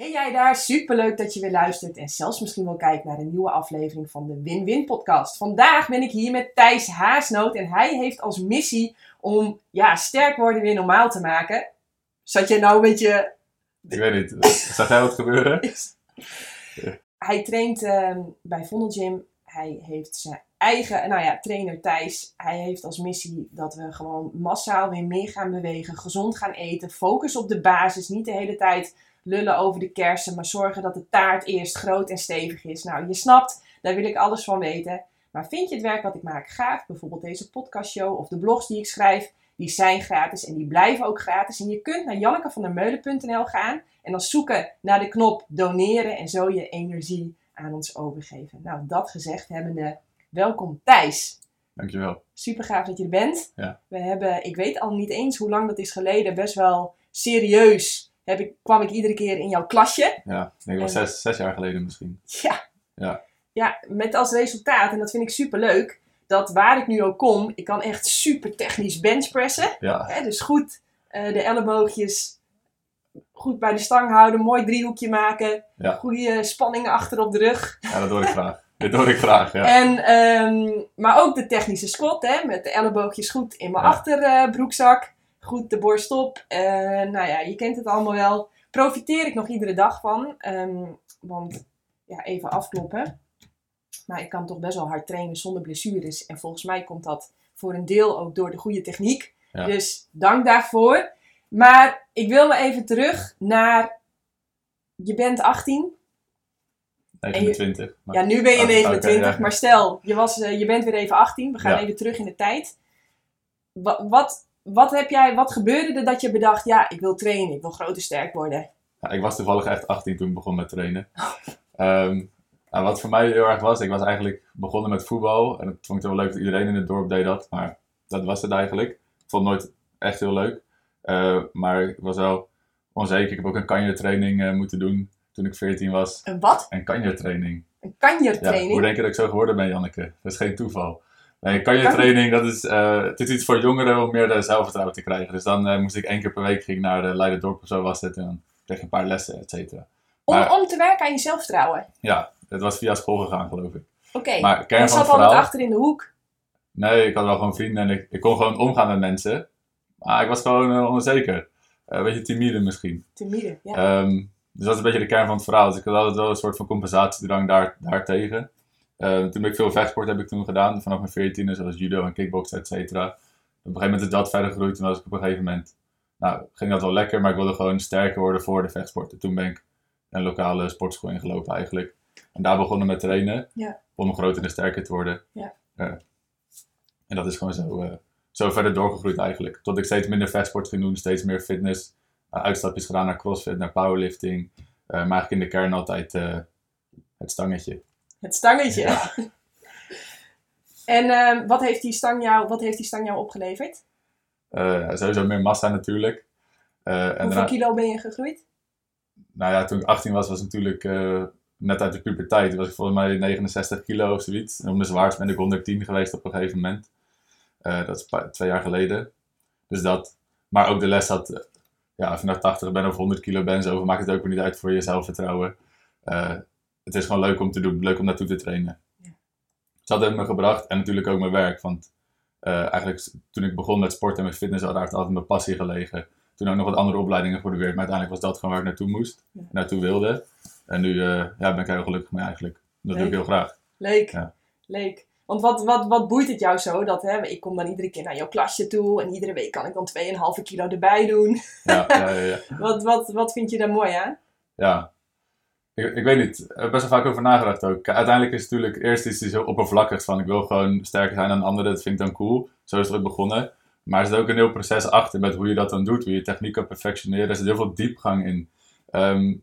Hey jij daar, superleuk dat je weer luistert en zelfs misschien wel kijkt naar een nieuwe aflevering van de Win-Win podcast. Vandaag ben ik hier met Thijs Haasnoot en hij heeft als missie om ja, sterk worden weer normaal te maken. Zat jij nou een beetje... Ik weet niet, zag jij wat gebeuren? Hij traint ehm, bij Vondel Gym. Hij heeft zijn eigen, nou ja, trainer Thijs. Hij heeft als missie dat we gewoon massaal weer meer gaan bewegen, gezond gaan eten, focus op de basis, niet de hele tijd lullen over de kersen, maar zorgen dat de taart eerst groot en stevig is. Nou, je snapt, daar wil ik alles van weten. Maar vind je het werk wat ik maak gaaf, bijvoorbeeld deze podcastshow of de blogs die ik schrijf, die zijn gratis en die blijven ook gratis. En je kunt naar jannekevandermeulen.nl gaan en dan zoeken naar de knop doneren en zo je energie aan ons overgeven. Nou, dat gezegd hebbende, welkom Thijs. Dankjewel. Super gaaf dat je er bent. Ja. We hebben, ik weet al niet eens hoe lang dat is geleden, best wel serieus heb ik, kwam ik iedere keer in jouw klasje. Ja, ik denk wel En- zes, zes jaar geleden misschien. Ja. Ja. Ja, met als resultaat, en dat vind ik super leuk, dat waar ik nu ook kom, ik kan echt super technisch benchpressen. Ja, Hè, dus goed eh, de elleboogjes goed bij de stang houden, mooi driehoekje maken, Ja. goede spanningen achter op de rug. ja dat doe ik graag. Dit doe ik graag, ja. En, ehm, maar ook de technische squat, hè, met de elleboogjes goed in mijn Ja. achterbroekzak. Goed de borst op. Eh, nou ja, je kent het allemaal wel. Profiteer ik nog iedere dag van. ehm, want, ja, even afkloppen. Maar ik kan toch best wel hard trainen zonder blessures. En volgens mij komt dat voor een deel ook door de goede techniek. Ja. Dus dank daarvoor. Maar ik wil me even terug naar... Je bent 18. 29. maar- Ja, nu ben je Oh, 29, oké, ja. maar stel, je, was, eh, je bent weer even 18. We gaan Ja. even terug in de tijd. Wat, wat, wat, heb jij, wat gebeurde er dat je bedacht, ja, ik wil trainen, ik wil groot en sterk worden? Ja, ik was toevallig echt 18 toen ik begon met trainen. Ehm, nou, wat voor mij heel erg was, ik was eigenlijk begonnen met voetbal. En dat vond ik wel leuk dat iedereen in het dorp deed dat. Maar dat was het eigenlijk. Ik vond het nooit echt heel leuk. Eh, maar ik was wel onzeker. Ik heb ook een kanjertraining eh moeten doen toen ik 14 was. Een wat? Een kanjertraining. Een Ja, kanjertraining? hoe denk je dat ik zo geworden ben, Janneke? Dat is geen toeval. Nee, kanjertraining, dat is, eh, het is iets voor jongeren om meer eh, zelfvertrouwen te krijgen. Dus dan eh, moest ik één keer per week ging ik naar de Leiderdorp of zo was het. En dan kreeg je een paar lessen, et cetera. om, maar- om te werken aan je zelfvertrouwen. Ja, het was via school gegaan, geloof ik. Oké, en van zat altijd achter in de hoek. Nee, ik had wel gewoon vrienden en ik, ik kon gewoon omgaan met mensen. Maar ik was gewoon eh, onzeker. Eh, een beetje timide misschien. Timide, ja. Ehm, dus dat is een beetje de kern van het verhaal. Dus ik had altijd wel een soort van compensatiedrang daar, daartegen. Eh, toen heb ik veel vechtsport heb ik toen gedaan, vanaf mijn 14e, zoals judo en kickboksen, et cetera. Op een gegeven moment is dat verder gegroeid. Toen was ik op een gegeven moment, nou, ging dat wel lekker, maar ik wilde gewoon sterker worden voor de vechtsporten. Toen ben ik een lokale sportschool ingelopen eigenlijk. En daar begonnen met trainen, Ja. om groter en sterker te worden. Ja. Eh, en dat is gewoon zo, eh, zo verder doorgegroeid eigenlijk. Tot ik steeds minder vechtsport ging doen, steeds meer fitness. Uh, uitstapjes gedaan naar crossfit, naar powerlifting. Eh, maar eigenlijk in de kern altijd eh, het stangetje. Het stangetje. Ja. en ehm, wat, heeft die stang jou, wat heeft die stang jou opgeleverd? Eh, sowieso meer massa natuurlijk. Eh, en Hoeveel daarna, kilo ben je gegroeid? nou ja, toen ik 18 was, was natuurlijk eh, net uit de puberteit. Was ik volgens mij 69 kilo of zoiets. En op mijn zwaarst ben ik 110 geweest op een gegeven moment. Dat is twee jaar geleden. Dus dat. Maar ook de les had, ja, of je nou 80 bent of 100 kilo bent, zo maakt het ook weer niet uit voor je zelfvertrouwen. Het is gewoon leuk om te doen, leuk om naartoe te trainen. Ja. Dus dat heeft me gebracht en natuurlijk ook mijn werk. Want eh, eigenlijk toen ik begon met sporten en met fitness, had altijd mijn passie gelegen. Toen ook nog wat andere opleidingen geprobeerd, maar uiteindelijk was dat gewoon waar ik naartoe moest, Ja. naartoe wilde. En nu eh, ja, ben ik er heel gelukkig mee eigenlijk. Dat doe ik heel graag. Leuk. Ja. Leuk. Want wat, wat, wat boeit het jou zo? Dat, hè, ik kom dan iedere keer naar jouw klasje toe en iedere week kan ik dan 2,5 kilo erbij doen. Ja, ja, ja, ja. Wat, wat, wat vind je daar mooi aan? ja. Ik, weet niet, ik heb best wel vaak over nagedacht ook. Uiteindelijk is het natuurlijk eerst iets die zo oppervlakkig van ik wil gewoon sterker zijn dan anderen, dat vind ik dan cool. Zo is het ook begonnen. Maar er zit ook een heel proces achter met hoe je dat dan doet, hoe je techniek kan perfectioneren. Er zit heel veel diepgang in. Ehm,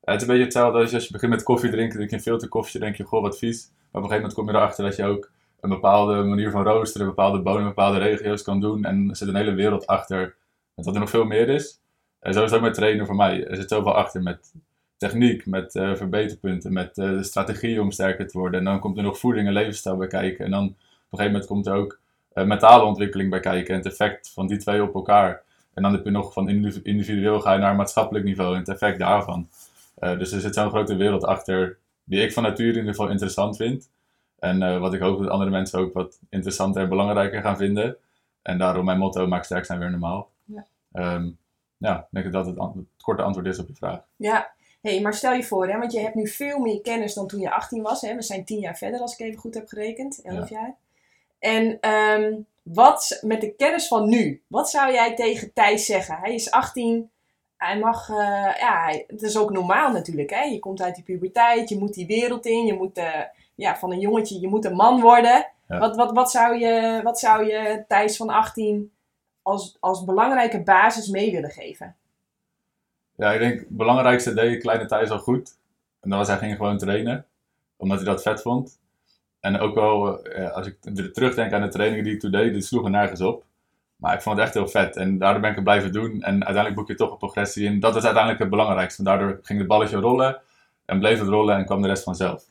het is een beetje hetzelfde als als je begint met koffie drinken, drink je een filterkoffietje, denk je, goh, wat vies. Maar op een gegeven moment kom je erachter dat je ook een bepaalde manier van roosteren, bepaalde bonen, bepaalde regio's kan doen. En er zit een hele wereld achter, met wat er nog veel meer is. En zo is het ook met trainen voor mij. Er zit zoveel achter met techniek, met eh, verbeterpunten, met eh, de strategie om sterker te worden. En dan komt er nog voeding en levensstijl bij kijken. En dan op een gegeven moment komt er ook eh, mentale ontwikkeling bij kijken en het effect van die twee op elkaar. En dan heb je nog van individu- individueel ga je naar maatschappelijk niveau en het effect daarvan. Eh, dus er zit zo'n grote wereld achter, die ik van nature in ieder geval interessant vind. En eh, wat ik hoop dat andere mensen ook wat interessanter en belangrijker gaan vinden. En daarom mijn motto, maak sterk zijn weer normaal. Ja. Ehm, ja, ik denk dat dat het, het korte antwoord is op je vraag. Ja, hey, maar stel je voor, hè, want je hebt nu veel meer kennis dan toen je 18 was. Hè? We zijn 10 jaar verder, als ik even goed heb gerekend. 11 jaar. En ehm, wat met de kennis van nu, wat zou jij tegen Thijs zeggen? Hij is 18. Hij mag, eh, ja, het is ook normaal natuurlijk. Hè? Je komt uit die puberteit, je moet die wereld in, je moet eh, ja, van een jongetje, je moet een man worden. Ja. Wat, wat, wat, zou je, wat zou je Thijs van 18 als, als belangrijke basis mee willen geven? Ja, ik denk het belangrijkste deed kleine Thijs al goed. En dat was hij ging gewoon trainen. Omdat hij dat vet vond. En ook wel, eh, als ik er terugdenk aan de trainingen die ik toen deed, die sloegen nergens op. Maar ik vond het echt heel vet. En daardoor ben ik het blijven doen. En uiteindelijk boek je toch een progressie in. Dat is uiteindelijk het belangrijkste. Daardoor ging het balletje rollen. En bleef het rollen en kwam de rest vanzelf.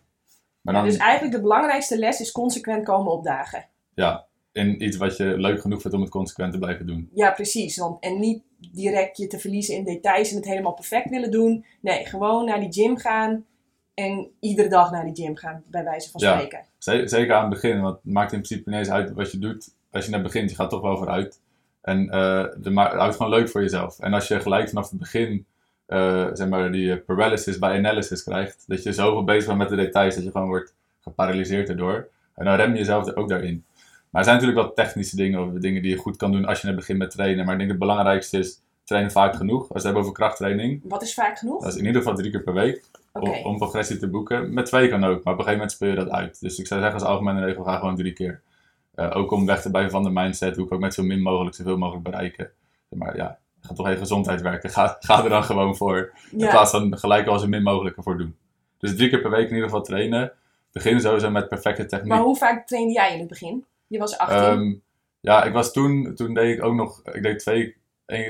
Maar dan, Dus eigenlijk de belangrijkste les is consequent komen opdagen. ja, in iets wat je leuk genoeg vindt om het consequent te blijven doen. Ja, precies. Want, en niet direct je te verliezen in details en het helemaal perfect willen doen. Nee, gewoon naar die gym gaan en iedere dag naar die gym gaan, bij wijze van spreken. Ze- Zeker aan het begin, want het maakt in principe niet eens uit wat je doet. Als je net begint, je gaat toch wel vooruit. En eh het houdt gewoon leuk voor jezelf. En als je gelijk vanaf het begin, eh, zeg maar, die eh, paralysis bij analysis krijgt, dat je zoveel bezig bent met de details, dat je gewoon wordt geparalyseerd erdoor. En dan rem je jezelf er ook daarin. Maar er zijn natuurlijk wel technische dingen, of dingen die je goed kan doen als je net begint met trainen. Maar ik denk het belangrijkste is, trainen vaak genoeg. Als we het hebben over krachttraining, Wat is vaak genoeg? dat is in ieder geval drie keer per week om, progressie te boeken. Met twee kan ook, maar op een gegeven moment speel je dat uit. Dus ik zou zeggen als algemene regel, ga gewoon drie keer. Eh, ook om weg te blijven van de mindset, hoe ik ook met zo min mogelijk zoveel mogelijk bereiken. Maar ja, ga toch even gezondheid werken. Ga, ga er dan gewoon voor. In Ja, plaats van gelijk al zo min mogelijk ervoor doen. Dus drie keer per week in ieder geval trainen. Begin sowieso met perfecte techniek. maar hoe vaak trainde jij in het begin? Je was 18. Ehm, ja, ik was toen, toen deed ik ook nog, ik deed twee,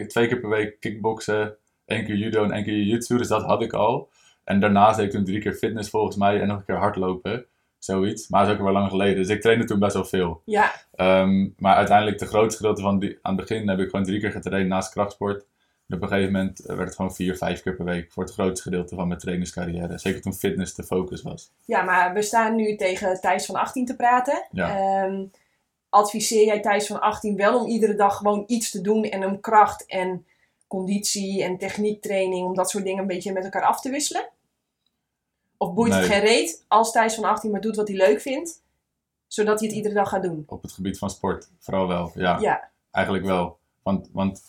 twee keer per week kickboksen, één keer judo en één keer jiu-jitsu, dus dat had ik al. En daarnaast deed ik toen drie keer fitness volgens mij en nog een keer hardlopen, zoiets. Maar dat is ook wel lang geleden, dus ik trainde toen best wel veel. ja, Ehm, maar uiteindelijk, de grootste gedeelte van die, aan het begin heb ik gewoon drie keer getraind naast krachtsport. En op een gegeven moment werd het gewoon vier, vijf keer per week voor het grootste gedeelte van mijn trainingscarrière. Zeker toen fitness de focus was. ja, maar we staan nu tegen Thijs van 18 te praten. Ja. Ehm, adviseer jij Thijs van 18 wel om iedere dag gewoon iets te doen en om kracht en conditie en techniektraining, om dat soort dingen een beetje met elkaar af te wisselen? Of boeit het Nee. geen reet als Thijs van 18 maar doet wat hij leuk vindt, zodat hij het iedere dag gaat doen? Op het gebied van sport, vooral wel. Ja. Ja, Eigenlijk wel. Want, want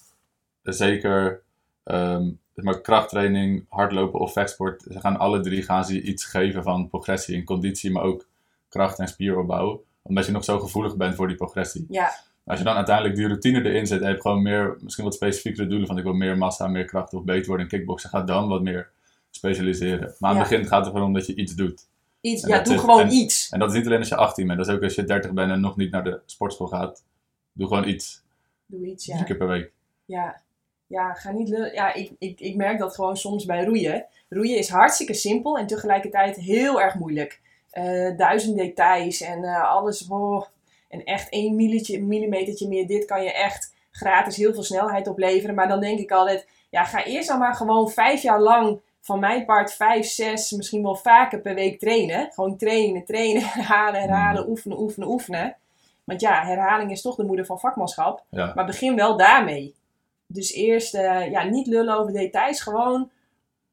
zeker ehm, maar krachttraining, hardlopen of vechtsport, ze gaan alle drie gaan ze iets geven van progressie en conditie, maar ook kracht en spieropbouw. Omdat je nog zo gevoelig bent voor die progressie. ja, Als je dan uiteindelijk die routine erin zet en je gewoon meer, misschien wat specifiekere doelen van ik wil meer massa, meer kracht of beter worden in kickboksen, ga dan wat meer specialiseren. Maar aan het Ja. begin gaat het gewoon om dat je iets doet. iets, En ja doe is- gewoon en- iets. En dat is niet alleen als je 18 bent, dat is ook als je 30 bent en nog niet naar de sportschool gaat. Doe gewoon iets, Doe iets, drie ja. keer per week. Ja, ja ga niet lullen. Ja, ik, ik, ik merk dat gewoon soms bij roeien. Roeien is hartstikke simpel en tegelijkertijd heel erg moeilijk. Eh, duizend details en eh, alles. Oh, en echt één milletje, millimetertje meer. Dit kan je echt gratis heel veel snelheid opleveren. Maar dan denk ik altijd, ja, ga eerst dan maar gewoon vijf jaar lang van mijn part vijf, zes, misschien wel vaker per week trainen. Gewoon trainen, trainen, herhalen, herhalen, oefenen, oefenen, oefenen. Want ja, herhaling is toch de moeder van vakmanschap. Ja. Maar begin wel daarmee. Dus eerst eh, ja, niet lullen over details, gewoon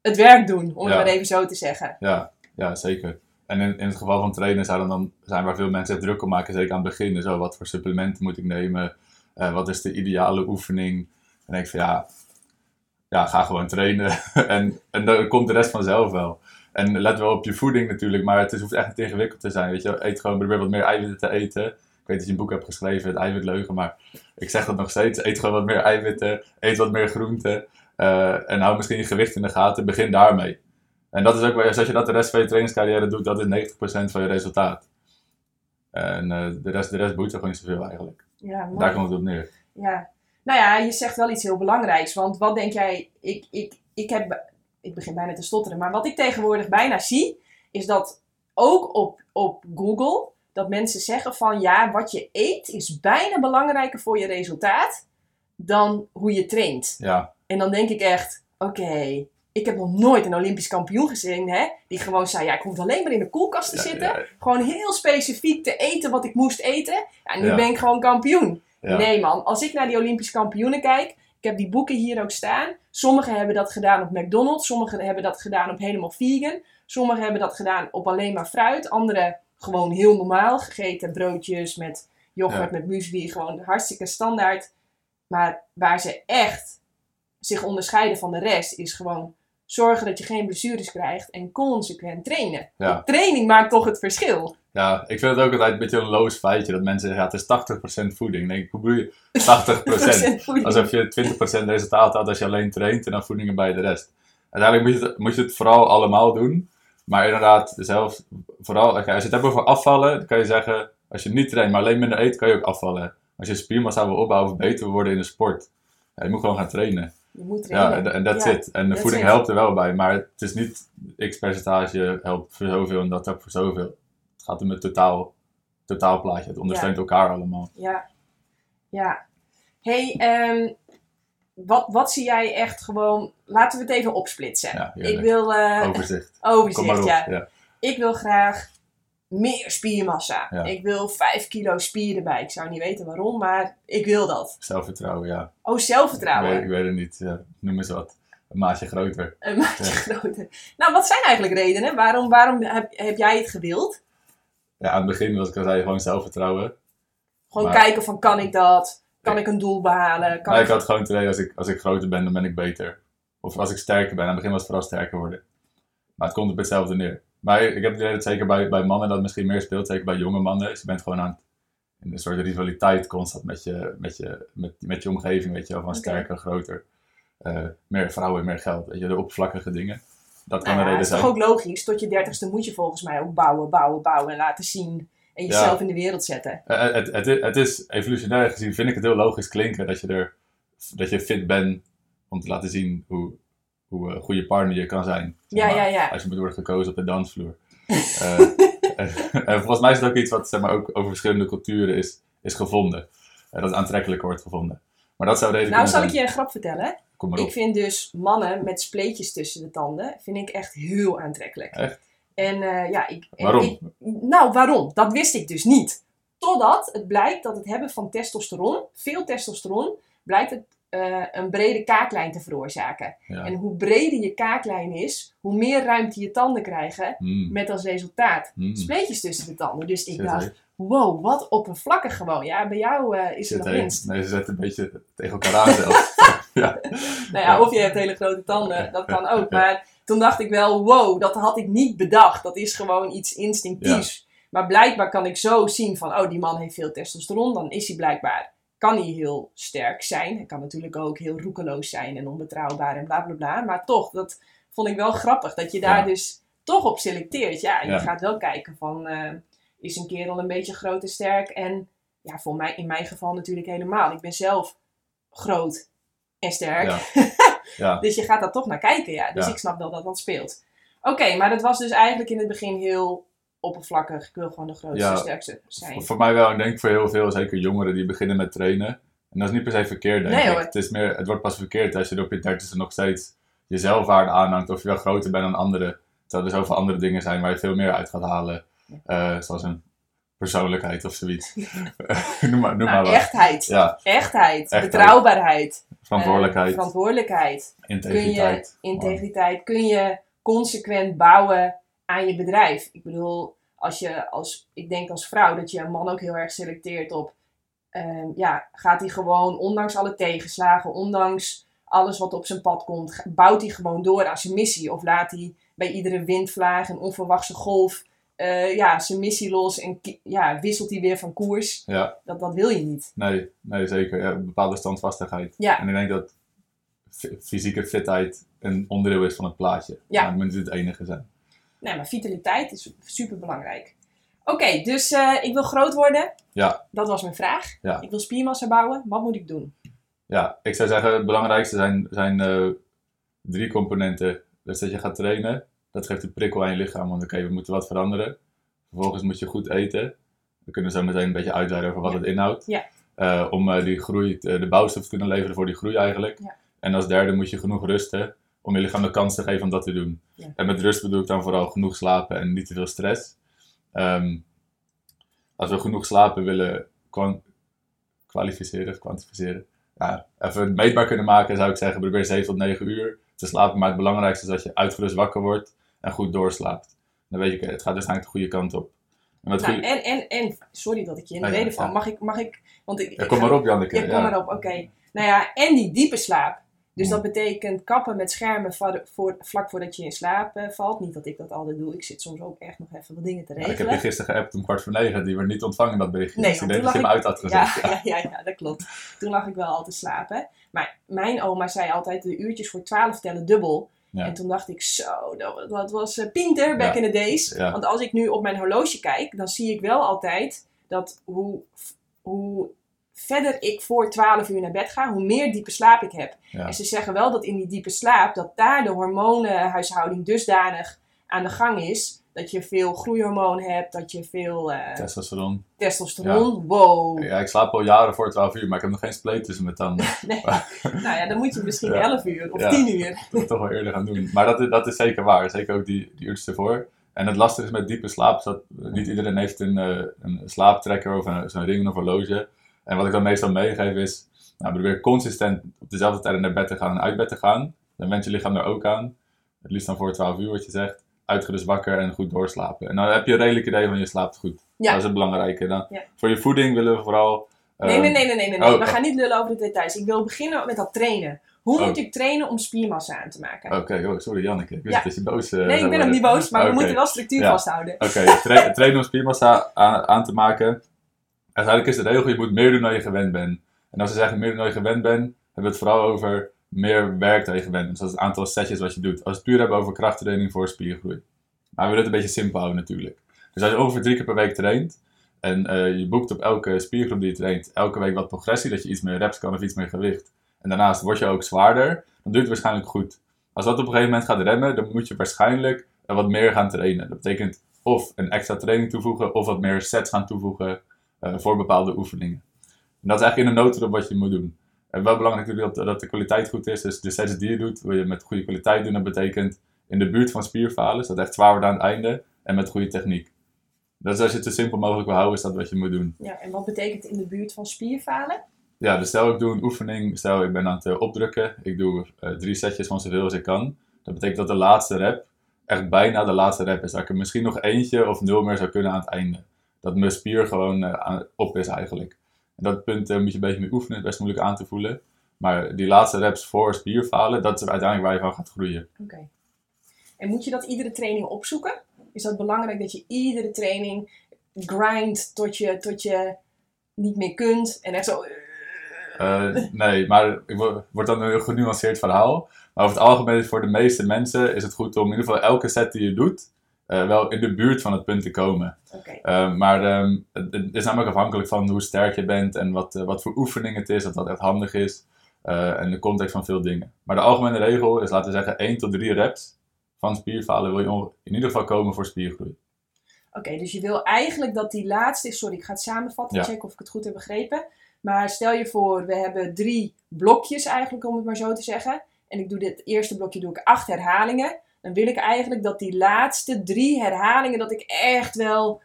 het werk doen, om het maar even zo te zeggen. Ja, ja zeker. En in, het geval van trainen zou er dan zijn waar veel mensen het druk om maken, zeker aan het begin. Zo, wat voor supplementen moet ik nemen? Eh, wat is de ideale oefening? En denk ik van ja, ja ga gewoon trainen. en, en dan komt de rest vanzelf wel. En let wel op je voeding natuurlijk, maar het is, hoeft echt niet ingewikkeld te zijn. Weet je, eet gewoon, probeer wat meer eiwitten te eten. Ik weet dat je een boek hebt geschreven, het eiwitleugen, maar ik zeg dat nog steeds. Eet gewoon wat meer eiwitten, eet wat meer groenten. eh, en hou misschien je gewicht in de gaten, begin daarmee. En dat is ook wel, als je dat de rest van je trainingscarrière doet, dat is 90% van je resultaat. En eh, de, rest, de rest boeit er gewoon niet zoveel eigenlijk. Ja. Daar komt het op neer. Ja. Nou ja, je zegt wel iets heel belangrijks. Want wat denk jij, ik, ik, ik heb, ik begin bijna te stotteren, maar wat ik tegenwoordig bijna zie, is dat ook op, op Google, dat mensen zeggen van ja, wat je eet is bijna belangrijker voor je resultaat dan hoe je traint. Ja, En dan denk ik echt, oké, Ik heb nog nooit een Olympisch kampioen gezien, hè? Die gewoon zei, ja, ik hoef alleen maar in de koelkast te Ja, zitten. ja, Gewoon heel specifiek te eten wat ik moest eten. Ja, nu ben ik gewoon kampioen. Nee man, als ik naar die Olympische kampioenen kijk, ik heb die boeken hier ook staan. Sommigen hebben dat gedaan op McDonald's, sommigen hebben dat gedaan op helemaal vegan. Sommigen hebben dat gedaan op alleen maar fruit, anderen gewoon heel normaal, gegeten broodjes met yoghurt, met muesli, gewoon hartstikke standaard. Maar waar ze echt zich onderscheiden van de rest, is gewoon zorgen dat je geen blessures krijgt en consequent trainen. Ja. Training maakt toch het verschil. Ja, ik vind het ook altijd een beetje een loos feitje dat mensen zeggen, ja, het is 80% voeding. Nee, hoe bedoel je 80%? voeding. Alsof je 20% resultaat had als je alleen traint en dan voeding bij de rest. Uiteindelijk moet je, het, moet je het vooral allemaal doen. Maar inderdaad, zelf, vooral, als je het hebt over afvallen, dan kan je zeggen, als je niet traint, maar alleen minder eet, kan je ook afvallen. Als je spiermassa wil opbouwen of beter worden in de sport, ja, je moet gewoon gaan trainen. Je moet. Ja, en en that's Ja, it. En de voeding it. helpt er wel bij, maar het is niet x percentage helpt voor zoveel en dat ook voor zoveel. Het gaat om het totaal, totaalplaatje. Het ondersteunt elkaar allemaal. Ja, ja. hey, ehm, wat, wat zie jij echt gewoon... Laten we het even opsplitsen. Ja, ik wil... eh, Overzicht. Overzicht. Ja. Ik wil graag meer spiermassa. Ja. Ik wil 5 kilo spier erbij. Ik zou niet weten waarom, maar ik wil dat. Zelfvertrouwen, ja. Oh, Ik zelfvertrouwen. weet, ik weet het niet. Ja, noem eens wat. Een maatje groter. Een maatje groter. Nou, wat zijn eigenlijk redenen? Waarom, waarom heb, heb jij het gewild? Ja, aan het begin was ik al zei, gewoon zelfvertrouwen. Gewoon Maar- kijken van, kan ik dat? Kan ik een doel behalen? Kan ik... ik had gewoon het idee, als ik, als ik groter ben, dan ben ik beter. Of als ik sterker ben. Aan het begin was het vooral sterker worden. Maar het komt op hetzelfde neer. Maar ik heb het idee dat zeker bij, bij mannen dat misschien meer speelt. Zeker bij jonge mannen. Dus je bent gewoon aan het, in een soort rivaliteit constant met je, met je, met, met je omgeving. Weet je wel, van sterker, groter. Eh, meer vrouwen, meer geld. Weet je, de oppervlakkige dingen. Dat kan Nou een reden is toch zijn. ook logisch. Tot je dertigste moet je volgens mij ook bouwen, bouwen, bouwen en laten zien. En jezelf in de wereld zetten. Eh, het, het, is- het is evolutionair gezien, vind ik het heel logisch klinken dat je, er, dat je fit bent om te laten zien hoe, hoe een goede partner je kan zijn. zeg Ja, maar, ja, ja. Als je moet worden gekozen op de dansvloer. Eh, en, en volgens mij is het ook iets wat zeg maar, ook over verschillende culturen is, is gevonden. Eh, dat aantrekkelijker wordt gevonden. Maar dat zou de reden Nou, zal ik je een grap vertellen? Kom maar op. Ik vind dus mannen met spleetjes tussen de tanden, vind ik echt heel aantrekkelijk. Echt? En eh, ja, ik... Waarom? ik- nou, waarom? Dat wist ik dus niet. Totdat het blijkt dat het hebben van testosteron, veel testosteron, blijkt het eh, een brede kaaklijn te veroorzaken. Ja. En hoe breder je kaaklijn is, hoe meer ruimte je tanden krijgen, Mm, met als resultaat mm. spleetjes tussen de tanden. Dus ik dacht, wow, wat oppervlakkig gewoon. Ja, bij jou eh, is het nog winst. Nee, ze zetten een beetje tegen elkaar aan zelfs. ja. Nou ja, of je hebt hele grote tanden, dat kan ook. Maar toen dacht ik wel, wow, dat had ik niet bedacht. Dat is gewoon iets instinctiefs. Maar blijkbaar kan ik zo zien van, oh, die man heeft veel testosteron. Dan is hij blijkbaar, kan hij heel sterk zijn. Hij kan natuurlijk ook heel roekeloos zijn en onbetrouwbaar en bla bla bla. Maar toch, dat vond ik wel grappig. Dat je daar Ja. dus toch op selecteert. Ja, je Ja. gaat wel kijken van, eh, is een kerel een beetje groot en sterk? En ja, voor mij, in mijn geval natuurlijk helemaal. Ik ben zelf groot en sterk. Ja. Dus je gaat daar toch naar kijken, ja. Dus ik snap wel dat dat speelt. Oké, maar dat was dus eigenlijk in het begin heel oppervlakkig. Ik wil gewoon de grootste, Ja. sterkste zijn. Voor mij wel, ik denk voor heel veel, zeker jongeren die beginnen met trainen. En dat is niet per se verkeerd, denk Nee, ik. hoor. Het, is meer, het wordt pas verkeerd als je er op je dertigste nog steeds je zelfwaarde aanhangt. Of je wel groter bent dan anderen. Terwijl er zoveel andere dingen zijn waar je veel meer uit gaat halen. Eh, zoals een persoonlijkheid of zoiets. noem maar, noem maar Nou, wat. echtheid. Ja, Echtheid. Echtheid. Betrouwbaarheid. verantwoordelijkheid, eh, verantwoordelijkheid. Kun je, integriteit. integriteit. Kun je consequent bouwen aan je bedrijf. Ik bedoel, als je als, ik denk als vrouw dat je een man ook heel erg selecteert op, ehm, ja, gaat hij gewoon, ondanks alle tegenslagen, ondanks alles wat op zijn pad komt, bouwt hij gewoon door aan zijn missie? Of laat hij bij iedere windvlaag en onverwachte golf, eh, ja, zijn missie los en ja, wisselt hij weer van koers? Ja, Dat, dat wil je niet. nee, nee zeker. Ja, een bepaalde standvastigheid. Ja. En ik denk dat fysieke fitheid een onderdeel is van het plaatje. Ja. Maar het moet niet het enige zijn. Nee, maar vitaliteit is super belangrijk. Oké, dus eh, ik wil groot worden. Ja. Dat was mijn vraag. Ja. Ik wil spiermassa bouwen. Wat moet ik doen? Ja, ik zou zeggen, het belangrijkste zijn, zijn eh, drie componenten. Dus dat je gaat trainen, dat geeft een prikkel aan je lichaam, want oké, we moeten wat veranderen. Vervolgens moet je goed eten. We kunnen zo meteen een beetje uitweiden over wat Ja. het inhoudt. Ja. Eh, om die groei, de bouwstof te kunnen leveren voor die groei eigenlijk. Ja. En als derde moet je genoeg rusten om je lichaam de kans te geven om dat te doen. Ja. En met rust bedoel ik dan vooral genoeg slapen en niet te veel stress. Ehm, als we genoeg slapen willen kwalificeren, kwantificeren, even meetbaar kunnen maken, zou ik zeggen, probeer 7 tot 9 uur te slapen. Maar het belangrijkste is dat je uitgerust wakker wordt en goed doorslaapt. Dan weet je, het gaat waarschijnlijk de goede kant op. En Nou, goede... en, en, en, sorry dat ik je in de ja, reden val. ja. Mag ik, mag ik, want ik... Kom ga- maar op, Janneke. Ja, kom maar op, oké. Nou ja, en die diepe slaap. Dus dat betekent kappen met schermen voor, vlak voordat je in slaap eh, valt. Niet dat ik dat altijd doe. Ik zit soms ook echt nog even wat dingen te Ja, ik regelen. heb je gisteren geappt om kwart voor negen, die werd niet ontvangen, dat berichtje. Nee, dus ik denk dat je hem uit had gezet. Ja, ja, ja, ja, dat klopt. Toen lag ik wel al te slapen. Maar mijn oma zei altijd de uurtjes voor 12 tellen dubbel. Ja. En toen dacht ik, zo, dat, dat was eh, Pinter back in the days. Want als ik nu op mijn horloge kijk, dan zie ik wel altijd dat hoe, hoe verder ik voor 12 uur naar bed ga, hoe meer diepe slaap ik heb. Ja. En ze zeggen wel dat in die diepe slaap, dat daar de hormonenhuishouding dusdanig aan de gang is. Dat je veel groeihormoon hebt, dat je veel eh, Testosteron. testosteron. Wow. Ja, ik slaap al jaren voor 12 uur, maar ik heb nog geen spleet tussen mijn tanden. Nee. nou ja, dan moet je misschien Ja. 11 uur of Ja. 10 uur. Dat moet toch wel eerder gaan doen. Maar dat, is- dat is zeker waar. Zeker ook die, die uurtjes ervoor. En het lastige is met diepe slaap, is dat niet iedereen heeft een, eh, een slaaptrekker of een, zo'n ring of horloge. En wat ik dan meestal meegeef is, nou, probeer consistent op dezelfde tijd naar bed te gaan en uit bed te gaan. Dan went je lichaam er ook aan. Het liefst dan voor 12 uur, wat je zegt. Uitgerust wakker en goed doorslapen. En dan heb je een redelijk idee van je slaapt goed. Ja. Dat is het belangrijke. Dan, Ja. Voor je voeding willen we vooral... Nee, nee, nee, nee, nee. nee, nee. oh, We gaan niet lullen over de details. Ik wil beginnen met dat trainen. Hoe Oh. moet ik trainen om spiermassa aan te maken? Oké, oh, sorry Janneke. Ik wist Ja. dat je boos eh, nee, ik ben ook niet boos, maar we moeten wel structuur Ja. vasthouden. Oké, tra- trainen om spiermassa aan, aan te maken. Uiteindelijk is de regel, je moet meer doen dan je gewend bent. En als we zeggen meer dan je gewend bent, hebben we het vooral over meer werk dan je gewend bent. Dus dat is het aantal setjes wat je doet. Als we het puur hebben over krachttraining voor spiergroei. Maar we willen het een beetje simpel houden natuurlijk. Dus als je ongeveer drie keer per week traint, en eh, je boekt op elke spiergroep die je traint, elke week wat progressie, dat je iets meer reps kan of iets meer gewicht. En daarnaast word je ook zwaarder, dan doe je het waarschijnlijk goed. Als dat op een gegeven moment gaat remmen, dan moet je waarschijnlijk eh, wat meer gaan trainen. Dat betekent of een extra training toevoegen, of wat meer sets gaan toevoegen voor bepaalde oefeningen. En dat is eigenlijk in een notendop wat je moet doen. En wel belangrijk natuurlijk dat, dat de kwaliteit goed is. Dus de sets die je doet, wil je met goede kwaliteit doen. Dat betekent in de buurt van spierfalen, het echt zwaar wordt aan het einde. En met goede techniek. Dus als je het zo simpel mogelijk wil houden, is dat wat je moet doen. Ja, en wat betekent in de buurt van spierfalen? Ja, dus stel ik doe een oefening, stel ik ben aan het eh, opdrukken, ik doe eh, drie setjes van zoveel als ik kan. Dat betekent dat de laatste rep echt bijna de laatste rep is. Dat ik er misschien nog eentje of nul meer zou kunnen aan het einde. Dat mijn spier gewoon eh, op is eigenlijk. En dat punt eh, moet je een beetje mee oefenen, best moeilijk aan te voelen. Maar die laatste reps voor spierfalen, dat is uiteindelijk waar je van gaat groeien. Oké. En moet je dat iedere training opzoeken? Is dat belangrijk dat je iedere training grind tot je, tot je niet meer kunt en echt zo... Eh, nee, maar ik wordt dan een heel genuanceerd verhaal. Maar over het algemeen voor de meeste mensen is het goed om in ieder geval elke set die je doet, eh, wel in de buurt van het punt te komen. Eh, maar ehm, het, het is namelijk afhankelijk van hoe sterk je bent en wat, eh, wat voor oefening het is, dat dat echt handig is. en de context van veel dingen. Maar de algemene regel is, laten we zeggen, 1 tot 3 reps van spierfalen wil je in ieder geval komen voor spiergroei. Oké, dus je wil eigenlijk dat die laatste, sorry, ik ga het samenvatten, Ja. checken of ik het goed heb begrepen. Maar stel je voor, we hebben drie blokjes eigenlijk, om het maar zo te zeggen. En ik doe dit eerste blokje doe ik acht herhalingen. Dan wil ik eigenlijk dat die laatste drie herhalingen, dat ik echt wel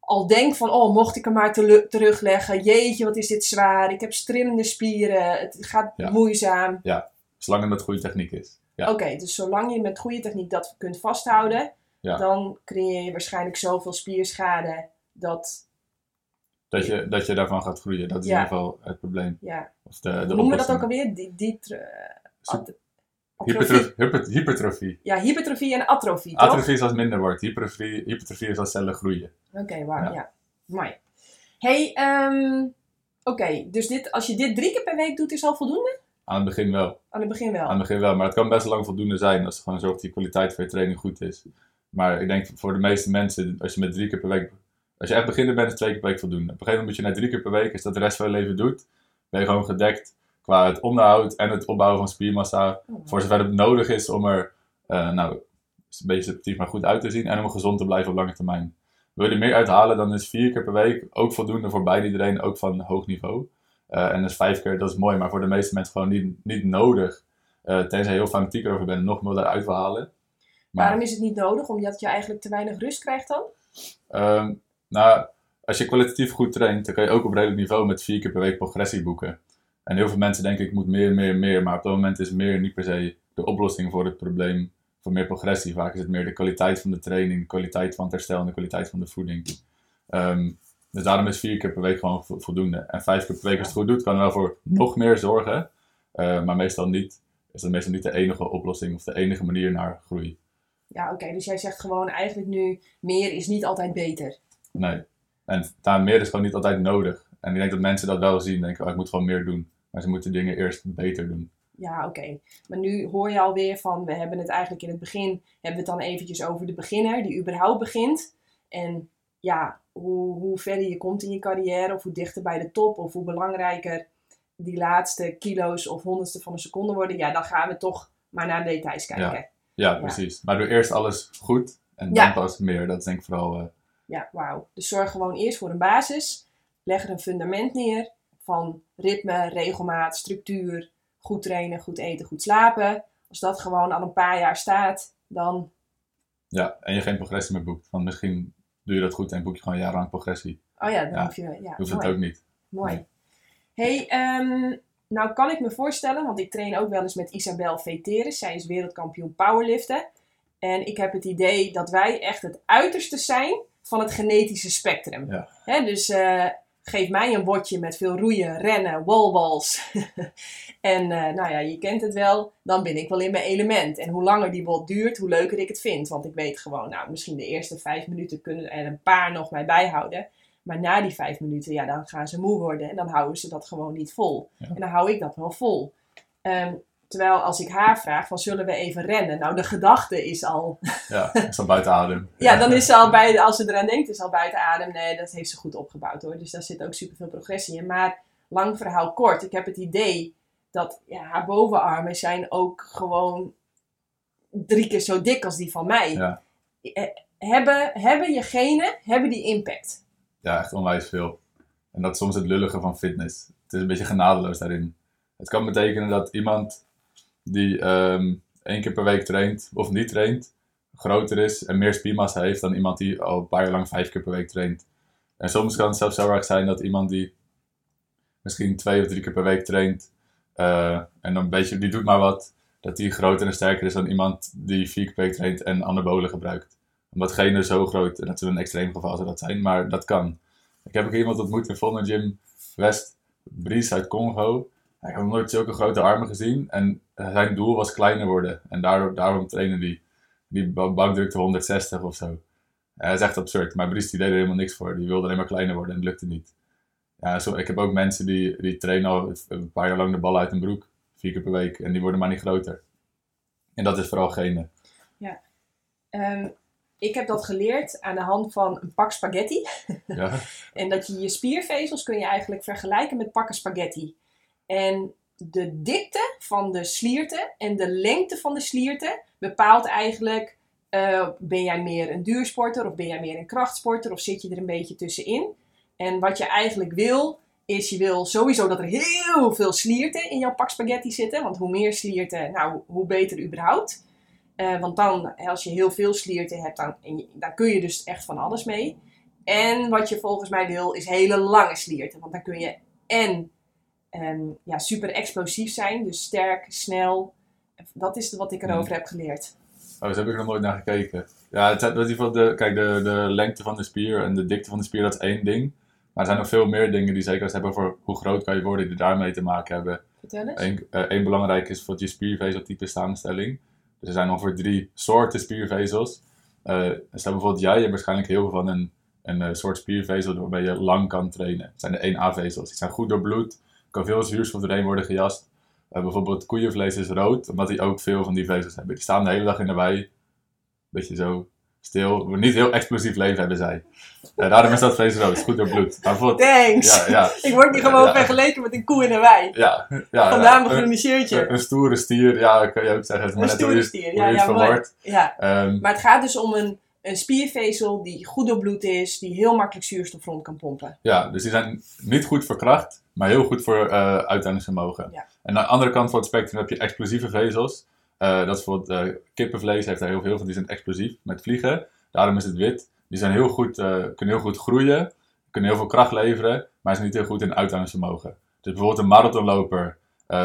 al denk van, oh, mocht ik hem maar terugleggen. Jeetje, wat is dit zwaar. Ik heb strillende spieren. Het gaat Ja. moeizaam. Zolang het met goede techniek is. Ja. Oké, dus zolang je met goede techniek dat kunt vasthouden, Ja. dan creëer je waarschijnlijk zoveel spierschade dat, Dat je, dat je daarvan gaat groeien. Dat is Ja. in ieder geval het probleem. ja, Of de, de noemen we dat ook alweer? Die, die, eh, Sup- at- atrofie. Hypertro- hyper- hypertrofie. Ja, hypertrofie en atrofie, toch? Atrofie is als het minder wordt. Hypertrofie, hypertrofie is als cellen groeien. Oké, waar, Ja. ja. Mooi. hey, ehm, oké, dus dit, als je dit drie keer per week doet, is al voldoende? Aan het begin wel. Aan het begin wel. Aan het begin wel. Maar het kan best lang voldoende zijn als je gewoon zorgt dat die kwaliteit van je training goed is. Maar ik denk voor de meeste mensen, als je met drie keer per week. Als je echt beginner bent, is twee keer per week voldoende. Op een gegeven moment moet je na drie keer per week, als dat de rest van je leven doet, ben je gewoon gedekt qua het onderhoud en het opbouwen van spiermassa. Oh, Voor zover het nodig is om er, eh, nou, een beetje subjectief, maar goed uit te zien en om gezond te blijven op lange termijn. Wil je er meer uithalen, dan is vier keer per week ook voldoende voor bijna iedereen, ook van hoog niveau. Eh, en dus vijf keer, dat is mooi, maar voor de meeste mensen gewoon niet, niet nodig. Eh, tenzij je heel fanatiek erover bent en nog meer eruit wil halen. Maar, Waarom is het niet nodig? Omdat je eigenlijk te weinig rust krijgt dan? Ehm, nou, als je kwalitatief goed traint, dan kan je ook op redelijk niveau met vier keer per week progressie boeken. En heel veel mensen denken, ik moet meer, meer, meer. Maar op dat moment is meer niet per se de oplossing voor het probleem voor meer progressie. Vaak is het meer de kwaliteit van de training, de kwaliteit van het herstel en de kwaliteit van de voeding. Ehm, dus daarom is vier keer per week gewoon vo- voldoende. En vijf keer per week als je het goed doet, kan er wel voor nog meer zorgen. Eh, maar meestal niet. Is dat meestal niet de enige oplossing of de enige manier naar groei. Ja, oké. dus jij zegt gewoon eigenlijk nu, meer is niet altijd beter. Nee. En daar meer is gewoon niet altijd nodig. En ik denk dat mensen dat wel zien. Denken, oh, ik moet gewoon meer doen. Maar ze moeten dingen eerst beter doen. Ja, oké. Maar nu hoor je alweer van, we hebben het eigenlijk in het begin, hebben we het dan eventjes over de beginner die überhaupt begint. En ja, hoe, hoe verder je komt in je carrière, of hoe dichter bij de top, of hoe belangrijker die laatste kilo's of honderdste van een seconde worden, ja, dan gaan we toch maar naar de details kijken. Ja. Ja, precies. Maar doe eerst alles goed. En dan Ja. pas meer. Dat is denk ik vooral... eh, Ja, wauw. Dus zorg gewoon eerst voor een basis. Leg er een fundament neer van ritme, regelmaat, structuur, goed trainen, goed eten, goed slapen. Als dat gewoon al een paar jaar staat, dan ja, en je geen progressie meer boekt. Want misschien doe je dat goed en boek je gewoon jarenlang progressie. Oh ja, dan Ja, hoef je... Ja, Hoeft het ook niet. mooi. hey, ehm, nou kan ik me voorstellen, want ik train ook wel eens met Isabel Veteris. Zij is wereldkampioen powerliften. En ik heb het idee dat wij echt het uiterste zijn van het genetische spectrum. Ja. Dus eh, geef mij een bordje met veel roeien, rennen, wallballs. en eh, nou ja, je kent het wel, dan ben ik wel in mijn element. En hoe langer die bot duurt, hoe leuker ik het vind. Want ik weet gewoon, nou, misschien de eerste vijf minuten kunnen er een paar nog mij bijhouden. Maar na die vijf minuten, ja, dan gaan ze moe worden en dan houden ze dat gewoon niet vol. Ja. En dan hou ik dat wel vol. Ehm, terwijl als ik haar vraag van zullen we even rennen? Nou, de gedachte is al... Ja, is dan buiten adem. Ja, dan is ze al bij, als ze eraan denkt, is al buiten adem. Nee, dat heeft ze goed opgebouwd hoor. Dus daar zit ook superveel progressie in. Maar lang verhaal kort, ik heb het idee dat ja, haar bovenarmen zijn ook gewoon drie keer zo dik als die van mij. Ja. Eh, Hebben, hebben je genen, hebben die impact? Ja, echt onwijs veel. En dat is soms het lullige van fitness. Het is een beetje genadeloos daarin. Het kan betekenen dat iemand die ehm, één keer per week traint of niet traint, groter is en meer spiermassa heeft dan iemand die al een paar jaar lang vijf keer per week traint. En soms kan het zelfs zo erg zijn dat iemand die misschien twee of drie keer per week traint eh, en dan een beetje, die doet maar wat, dat die groter en sterker is dan iemand die vier keer per week traint en anabolen gebruikt. Omdat genen zo groot, en dat is een extreem geval zou dat zijn, maar dat kan. Ik heb ook iemand ontmoet in Volna Gym West, Bries uit Congo. Hij had nog nooit zulke grote armen gezien en zijn doel was kleiner worden. En daardoor, daarom trainen die. Die ba- bankdrukte 160 of zo. Ja, dat is echt absurd, maar Bries die deed er helemaal niks voor. Die wilde alleen maar kleiner worden en het lukte niet. Ja, zo, ik heb ook mensen die, die trainen al een paar jaar lang de bal uit hun broek. Vier keer per week. En die worden maar niet groter. En dat is vooral genen. Ehm, ik heb dat geleerd aan de hand van een pak spaghetti. Ja, En dat je je spiervezels kun je eigenlijk vergelijken met pakken spaghetti. En de dikte van de slierte en de lengte van de slierte bepaalt eigenlijk... eh, ben jij meer een duursporter of ben jij meer een krachtsporter of zit je er een beetje tussenin? En wat je eigenlijk wil, is je wil sowieso dat er heel veel slierten in jouw pak spaghetti zitten. Want hoe meer slierten, nou, hoe beter überhaupt. Eh, want dan, als je heel veel slierten hebt, dan, dan kun je dus echt van alles mee. En wat je volgens mij wil, is hele lange slierten. Want dan kun je en ehm, ja, super explosief zijn, dus sterk, snel. Dat is wat ik erover heb geleerd. oh, zo heb ik er nog nooit naar gekeken. Ja, het, de, kijk, de, de lengte van de spier en de dikte van de spier, dat is één ding. Maar er zijn nog veel meer dingen die zeker als hebben over hoe groot kan je worden, die daarmee te maken hebben. Vertel eens. Eén één belangrijk is voor je spiervezeltype samenstelling. Dus er zijn ongeveer drie soorten spiervezels. Eh stel bijvoorbeeld jij, je hebt waarschijnlijk heel veel van een, een eh, soort spiervezel waarbij je lang kan trainen. Het zijn de 1A-vezels. Die zijn goed doorbloed, kan veel zuurstof doorheen worden gejast. Eh, bijvoorbeeld koeienvlees is rood, omdat die ook veel van die vezels hebben. Die staan de hele dag in de wei, beetje zo stil. Niet heel explosief leven hebben zij. Eh, daarom is dat vlees rood, is goed. Maar bijvoorbeeld, Thanks! ja, ja, Ik word niet gewoon Ja. vergeleken met een koe in een wei. ja, ja, Vandaar mijn groene shirtje. een, een stoere stier, ja, kan je ook zeggen. Het is Een net stoere stier, hoe ja, je ja, het. Ja, Ehm, maar het gaat dus om een, een spiervezel die goed doorbloed is, die heel makkelijk zuurstof rond kan pompen. ja, dus die zijn niet goed voor kracht, maar heel goed voor eh uithoudingsvermogen. Ja. En aan de andere kant van het spectrum heb je explosieve vezels. Eh, dat is bijvoorbeeld eh, kippenvlees, heeft daar heel veel van. Die zijn explosief met vliegen. Daarom is het wit. Die zijn heel goed, kunnen heel goed groeien, kunnen heel veel kracht leveren, maar zijn niet heel goed in uithoudingsvermogen. Dus bijvoorbeeld een marathonloper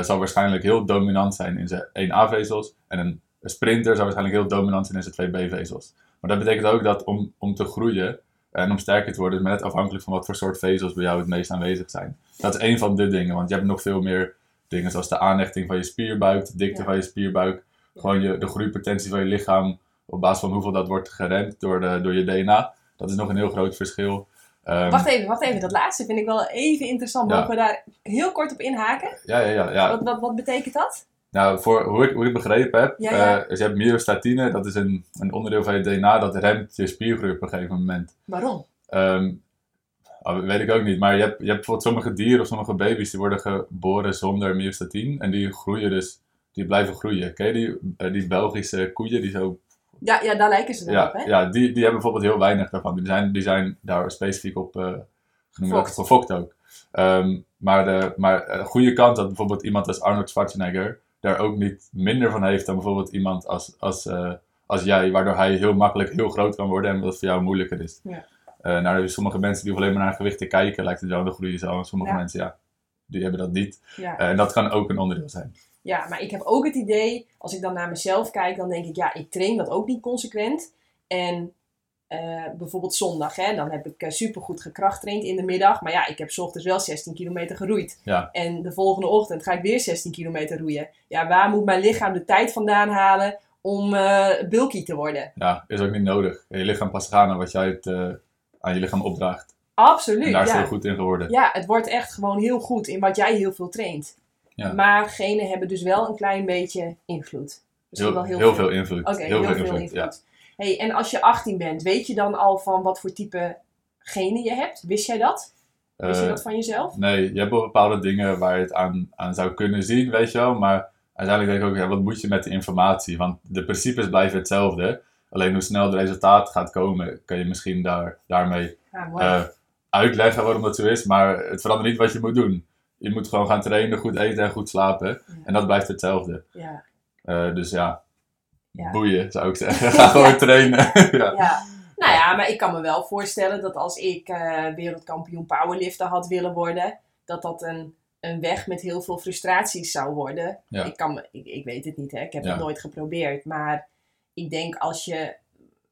zal waarschijnlijk heel dominant zijn in zijn 1A-vezels. En een, sprinter zal waarschijnlijk heel dominant zijn in zijn 2B-vezels. Maar dat betekent ook dat om, om te groeien en om sterker te worden, is net afhankelijk van wat voor soort vezels bij jou het meest aanwezig zijn. Dat is één van de dingen, want je hebt nog veel meer dingen zoals de aanhechting van je spierbuik, de dikte Ja. van je spierbuik, gewoon je, de groeipotentie van je lichaam op basis van hoeveel dat wordt geremd door, de, door je DNA. Dat is nog een heel groot verschil. Ehm, Wacht even, wacht even. Dat laatste vind ik wel even interessant. Ja. Mogen we daar heel kort op inhaken? Ja, ja, ja. ja. Wat, wat, wat betekent dat? Nou, voor hoe ik, hoe ik begrepen heb, Ja, ja. eh, je hebt myostatine, dat is een, een onderdeel van je DNA, dat remt je spiergroei op een gegeven moment. Waarom? Ehm, oh, weet ik ook niet, maar je hebt, je hebt bijvoorbeeld sommige dieren of sommige baby's die worden geboren zonder myostatine en die groeien dus, die blijven groeien. Ken je die, eh, die Belgische koeien die zo Ja, ja daar lijken ze dan Ja, op, hè? ja die, die hebben bijvoorbeeld heel weinig daarvan. Die zijn, die zijn daar specifiek op eh genoemd, Gefokt. gefokt ook. Ehm, maar de maar de goede kant dat bijvoorbeeld iemand als Arnold Schwarzenegger daar ook niet minder van heeft dan bijvoorbeeld iemand als, als, eh, als jij, waardoor hij heel makkelijk heel groot kan worden en dat voor jou moeilijker is. Ja. Eh, nou, er zijn sommige mensen die alleen maar naar gewicht te kijken, lijkt het wel, dan groeien zo. En sommige Ja. mensen, ja, die hebben dat niet. Ja. Eh, en dat kan ook een onderdeel zijn. Ja, maar ik heb ook het idee, als ik dan naar mezelf kijk, dan denk ik, ja, ik train dat ook niet consequent. En eh, bijvoorbeeld zondag, hè, dan heb ik super supergoed gekrachttraind in de middag. Maar ja, ik heb ochtends wel 16 kilometer geroeid. Ja. En de volgende ochtend ga ik weer 16 kilometer roeien. Ja, waar moet mijn lichaam de tijd vandaan halen om eh bulky te worden? Ja, is ook niet nodig. Je lichaam past aan wat jij het, aan je lichaam opdraagt. Absoluut, En daar is ja. heel goed in geworden. Ja, het wordt echt gewoon heel goed in wat jij heel veel traint. Ja. Maar genen hebben dus wel een klein beetje invloed. Misschien Heel, wel heel, heel veel. veel invloed. Heel, veel invloed. Ja. Hey, en als je 18 bent, weet je dan al van wat voor type genen je hebt? Wist jij dat? Wist je Eh, dat van jezelf? nee, je hebt bepaalde dingen waar je het aan, aan zou kunnen zien, weet je wel. Maar uiteindelijk denk ik ook, ja, wat moet je met de informatie? Want de principes blijven hetzelfde. Alleen hoe snel het resultaat gaat komen, kan je misschien daar, daarmee Ja, eh, uitleggen waarom dat zo is. Maar het verandert niet wat je moet doen. Je moet gewoon gaan trainen, goed eten en goed slapen. En dat blijft hetzelfde. ja. Eh, dus ja, Ja. boeien zou ik zeggen. Ga gewoon trainen. ja. ja. Nou ja, maar ik kan me wel voorstellen dat als ik eh, wereldkampioen powerlifter had willen worden, dat dat een, een weg met heel veel frustraties zou worden. Ja. Ik, kan me, ik, ik weet het niet, hè? ik heb Ja. het nooit geprobeerd. Maar ik denk als je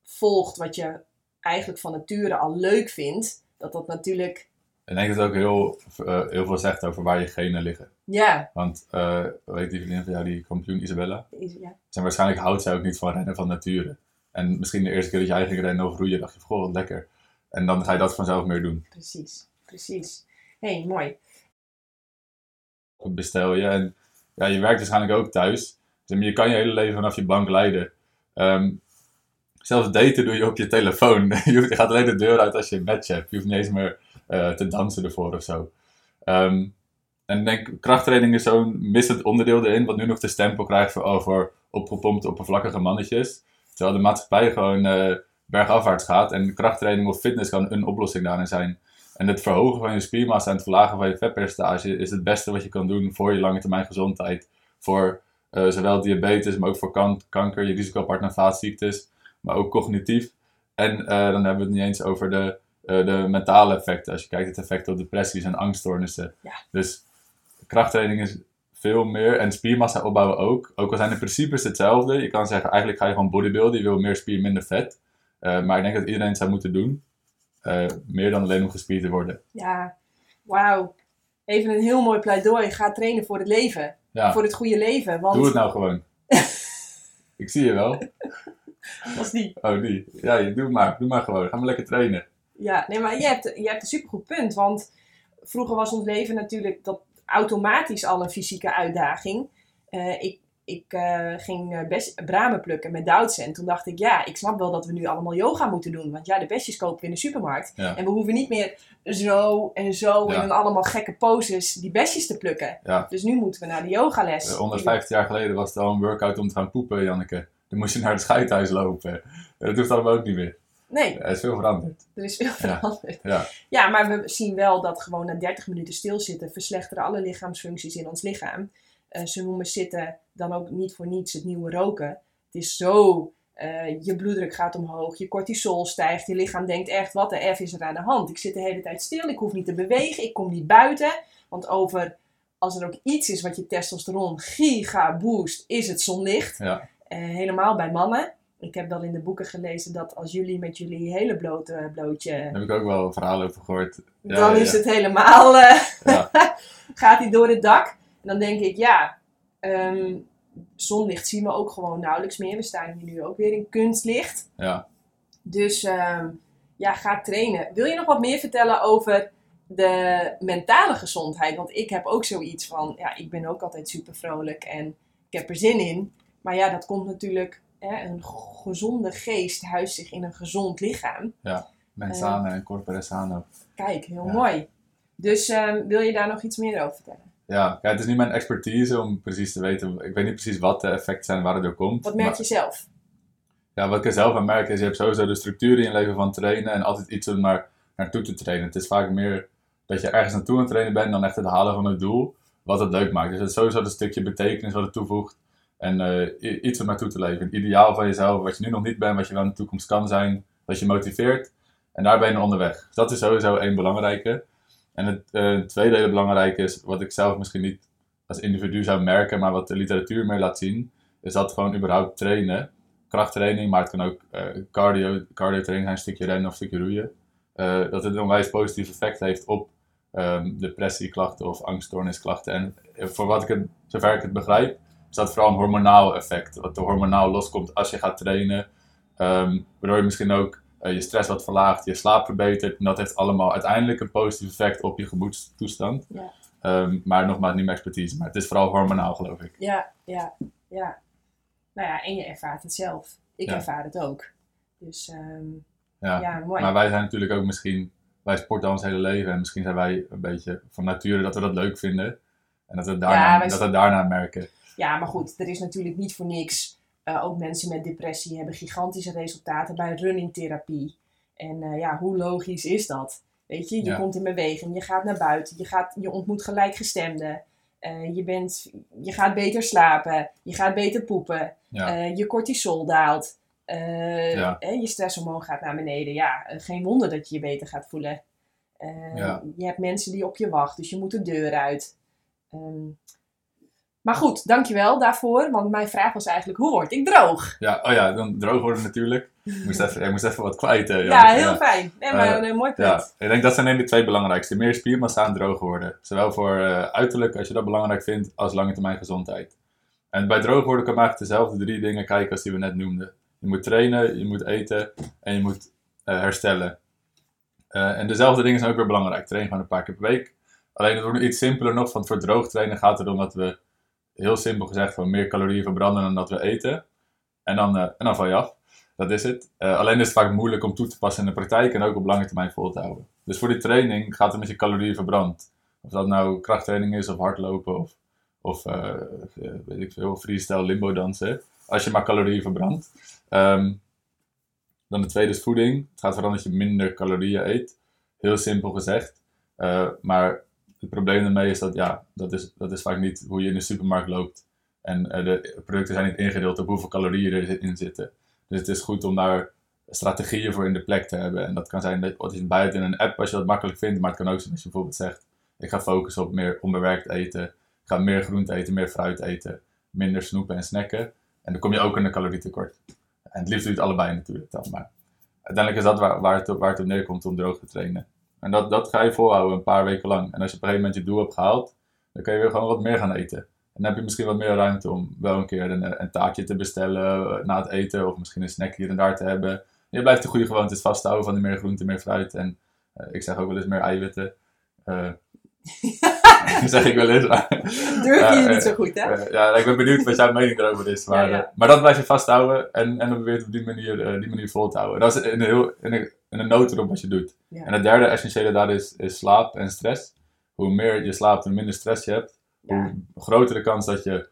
volgt wat je eigenlijk van nature al leuk vindt, dat dat natuurlijk, Ik denk dat het ook heel, eh, heel veel zegt over waar je genen liggen. ja, Want, eh weet die vriendin van jou, die kampioen Isabella? is, ja. En waarschijnlijk houdt zij ook niet van rennen van nature. En misschien de eerste keer dat jij ging rennen of roeien, dacht je, goh, wat lekker. En dan ga je dat vanzelf meer doen. precies, precies. hey, mooi. Bestel je. En ja, je werkt waarschijnlijk ook thuis. Dus je kan je hele leven vanaf je bank leiden. Ehm, zelfs daten doe je op je telefoon. je gaat alleen de deur uit als je een match hebt. Je hoeft niet eens meer eh, te dansen ervoor of zo. Ehm, en ik denk, krachttraining is zo'n missend onderdeel erin, wat nu nog de stempel krijgt voor, oh, voor opgepompte, oppervlakkige mannetjes. Terwijl de maatschappij gewoon eh, bergafwaarts gaat. En krachttraining of fitness kan een oplossing daarin zijn. En het verhogen van je spiermassa en het verlagen van je vetpercentage is het beste wat je kan doen voor je lange termijn gezondheid. Voor eh, zowel diabetes, maar ook voor kan- kanker, je risicoapart naar vaatziektes, maar ook cognitief. En dan hebben we het niet eens over de, de mentale effecten. Als je kijkt het effect op depressies en angststoornissen. Ja. Dus krachttraining is veel meer. En spiermassa opbouwen ook. Ook al zijn de principes hetzelfde. Je kan zeggen, eigenlijk ga je gewoon bodybuilden. Je wil meer spier, minder vet. Eh, maar ik denk dat iedereen het zou moeten doen. Eh, meer dan alleen om gespierd te worden. Ja, wauw. Even een heel mooi pleidooi. Ga trainen voor het leven. Ja, Voor het goede leven. Want doe het nou gewoon. ik zie je wel. was die. Oh, die. Ja, doe maar. Doe maar gewoon. Ga maar lekker trainen. Ja, nee, maar je hebt, je hebt een supergoed punt. Want vroeger was ons leven natuurlijk dat automatisch al een fysieke uitdaging. Eh, ik ik eh, ging eh, bes- bramen plukken met Doutzen. En toen dacht ik, ja, ik snap wel dat we nu allemaal yoga moeten doen. Want ja, de bestjes kopen we in de supermarkt. Ja. En we hoeven niet meer zo en zo Ja. en allemaal gekke poses die bestjes te plukken. Ja. Dus nu moeten we naar de yogales. Eh, 150 jaar geleden was het al een workout om te gaan poepen, Janneke. Dan moest je naar het scheidhuis lopen. Dat hoeft allemaal ook niet meer. Nee, Er is veel veranderd. er is veel Ja. veranderd. Ja. Ja, maar we zien wel dat gewoon na 30 minuten stilzitten verslechteren alle lichaamsfuncties in ons lichaam. Eh, ze noemen zitten dan ook niet voor niets het nieuwe roken. Het is zo, eh, je bloeddruk gaat omhoog, je cortisol stijgt, je lichaam denkt echt, wat de F is er aan de hand? Ik zit de hele tijd stil, ik hoef niet te bewegen, ik kom niet buiten. Want over, als er ook iets is wat je testosteron giga boost, is het zonlicht. Ja. Eh, helemaal bij mannen. Ik heb dan in de boeken gelezen dat als jullie met jullie hele blote blootje, Daar heb ik ook wel verhalen over gehoord. Ja, dan ja, is ja. het helemaal, eh, Ja. gaat hij door het dak. En dan denk ik, ja, ehm, zonlicht zien we ook gewoon nauwelijks meer. We staan hier nu ook weer in kunstlicht. Ja. Dus ehm, ja, ga trainen. Wil je nog wat meer vertellen over de mentale gezondheid? Want ik heb ook zoiets van, ja, ik ben ook altijd super vrolijk en ik heb er zin in. Maar ja, dat komt natuurlijk, hè, een gezonde geest huist zich in een gezond lichaam. Mensana en corpore sano. Kijk, heel Ja. mooi. Dus ehm, wil je daar nog iets meer over vertellen? Ja, kijk, het is niet mijn expertise om precies te weten. Ik weet niet precies wat de effecten zijn waar het door komt. Wat merk maar- je zelf? Ja, wat ik er zelf aan merk is, je hebt sowieso de structuur in je leven van trainen en altijd iets om maar naartoe te trainen. Het is vaak meer dat je ergens naartoe aan het trainen bent dan echt het halen van het doel, wat het leuk maakt. Dus het is sowieso een stukje betekenis wat het toevoegt en i- iets om naartoe te leven. Het ideaal van jezelf, wat je nu nog niet bent, wat je wel in de toekomst kan zijn, wat je motiveert. En daar ben je onderweg. Dat is sowieso één belangrijke. En het eh, tweede hele belangrijke is, wat ik zelf misschien niet als individu zou merken, maar wat de literatuur meer laat zien, is dat gewoon überhaupt trainen krachttraining, maar het kan ook eh, cardio, cardio training zijn, een stukje rennen of een stukje roeien. dat het een onwijs positief effect heeft op ehm, depressieklachten of angststoornisklachten. En voor wat ik het, zover ik het begrijp, is dat vooral een hormonaal effect. Wat er hormonaal loskomt als je gaat trainen. ehm, waardoor je misschien ook eh, je stress wat verlaagt, je slaap verbetert. En dat heeft allemaal uiteindelijk een positief effect op je gemoedstoestand. Ja. Ehm, maar nogmaals, niet mijn expertise. Maar het is vooral hormonaal, geloof ik. Ja, ja, ja. Nou ja, en je ervaart het zelf. Ik Ja. ervaar het ook. Dus ehm, Ja. ja, mooi. Maar wij zijn natuurlijk ook misschien, wij sporten ons hele leven en misschien zijn wij een beetje van nature dat we dat leuk vinden. En dat we daarna, Ja, wij- dat we daarna merken. Ja, maar goed, er is natuurlijk niet voor niks. eh, ook mensen met depressie hebben gigantische resultaten bij runningtherapie. En eh, ja, hoe logisch is dat? Weet je, je Ja. komt in beweging, je gaat naar buiten, je, gaat, je ontmoet gelijkgestemden. eh, je, bent, je gaat beter slapen, je gaat beter poepen, Ja. je cortisol daalt, Ja. eh, je stresshormoon gaat naar beneden. Ja, geen wonder dat je je beter gaat voelen. Je hebt mensen die op je wachten, dus je moet de deur uit. Ehm, maar goed, dankjewel daarvoor. Want mijn vraag was eigenlijk, hoe word ik droog? ja, oh ja, dan droog worden natuurlijk. Ik moest even, ik moest even wat kwijt. eh, Ja, heel fijn. Nee, maar Eh, een mooi punt. Ja, ik denk dat zijn de twee belangrijkste. Meer spiermassa en droog worden. Zowel voor eh, uiterlijk, als je dat belangrijk vindt, als lange termijn gezondheid. En bij droog worden kan je eigenlijk dezelfde drie dingen kijken als die we net noemden. Je moet trainen, je moet eten en je moet eh, herstellen. En dezelfde dingen zijn ook weer belangrijk. Train gewoon een paar keer per week. Alleen het wordt iets simpeler nog, want voor droog trainen gaat het erom dat we, heel simpel gezegd, gewoon meer calorieën verbranden dan dat we eten. En dan, eh, en val je af. Dat is het. Eh, alleen is het vaak moeilijk om toe te passen in de praktijk en ook op lange termijn vol te houden. Dus voor die training gaat het met je calorieën verbrand. Of dat nou krachttraining is, of hardlopen, of, of eh, weet ik veel, freestyle limbo dansen. Als je maar calorieën verbrandt. Ehm, dan de tweede is voeding. Het gaat vooral dat je minder calorieën eet. Heel simpel gezegd. Maar het probleem daarmee is dat, ja, dat is, dat is vaak niet hoe je in de supermarkt loopt. En eh, de producten zijn niet ingedeeld op hoeveel calorieën erin zitten. Dus het is goed om daar strategieën voor in de plek te hebben. En dat kan zijn dat wat je het in een app als je dat makkelijk vindt. Maar het kan ook zijn als je bijvoorbeeld zegt: ik ga focussen op meer onbewerkt eten. Ik ga meer groente eten, meer fruit eten. Minder snoepen en snacken. En dan kom je ook in een calorietekort. En het liefst doe je het allebei natuurlijk dan. Maar uiteindelijk is dat waar, waar, het, waar het op neerkomt om droog te trainen. En dat, dat ga je volhouden een paar weken lang. En als je op een gegeven moment je doel hebt gehaald, dan kun je weer gewoon wat meer gaan eten. En dan heb je misschien wat meer ruimte om wel een keer een, een taartje te bestellen eh, na het eten. Of misschien een snack hier en daar te hebben. Je blijft de goede gewoontes vasthouden van die meer groente, meer fruit. En eh, ik zeg ook wel eens meer eiwitten. Eh zeg ik wel eens. maar- Durf je niet eh, zo goed, hè? eh, ja, ik ben benieuwd wat jouw mening erover is. Maar, Ja, eh, maar dat blijf je vasthouden en, en dan probeer je het op die manier, die manier vol te houden. Dat is in een, heel, in een, in een notendop wat je doet. En het derde essentiële daar is, is slaap en stress. Hoe meer je slaapt, hoe minder stress je hebt. Hoe groter de kans dat je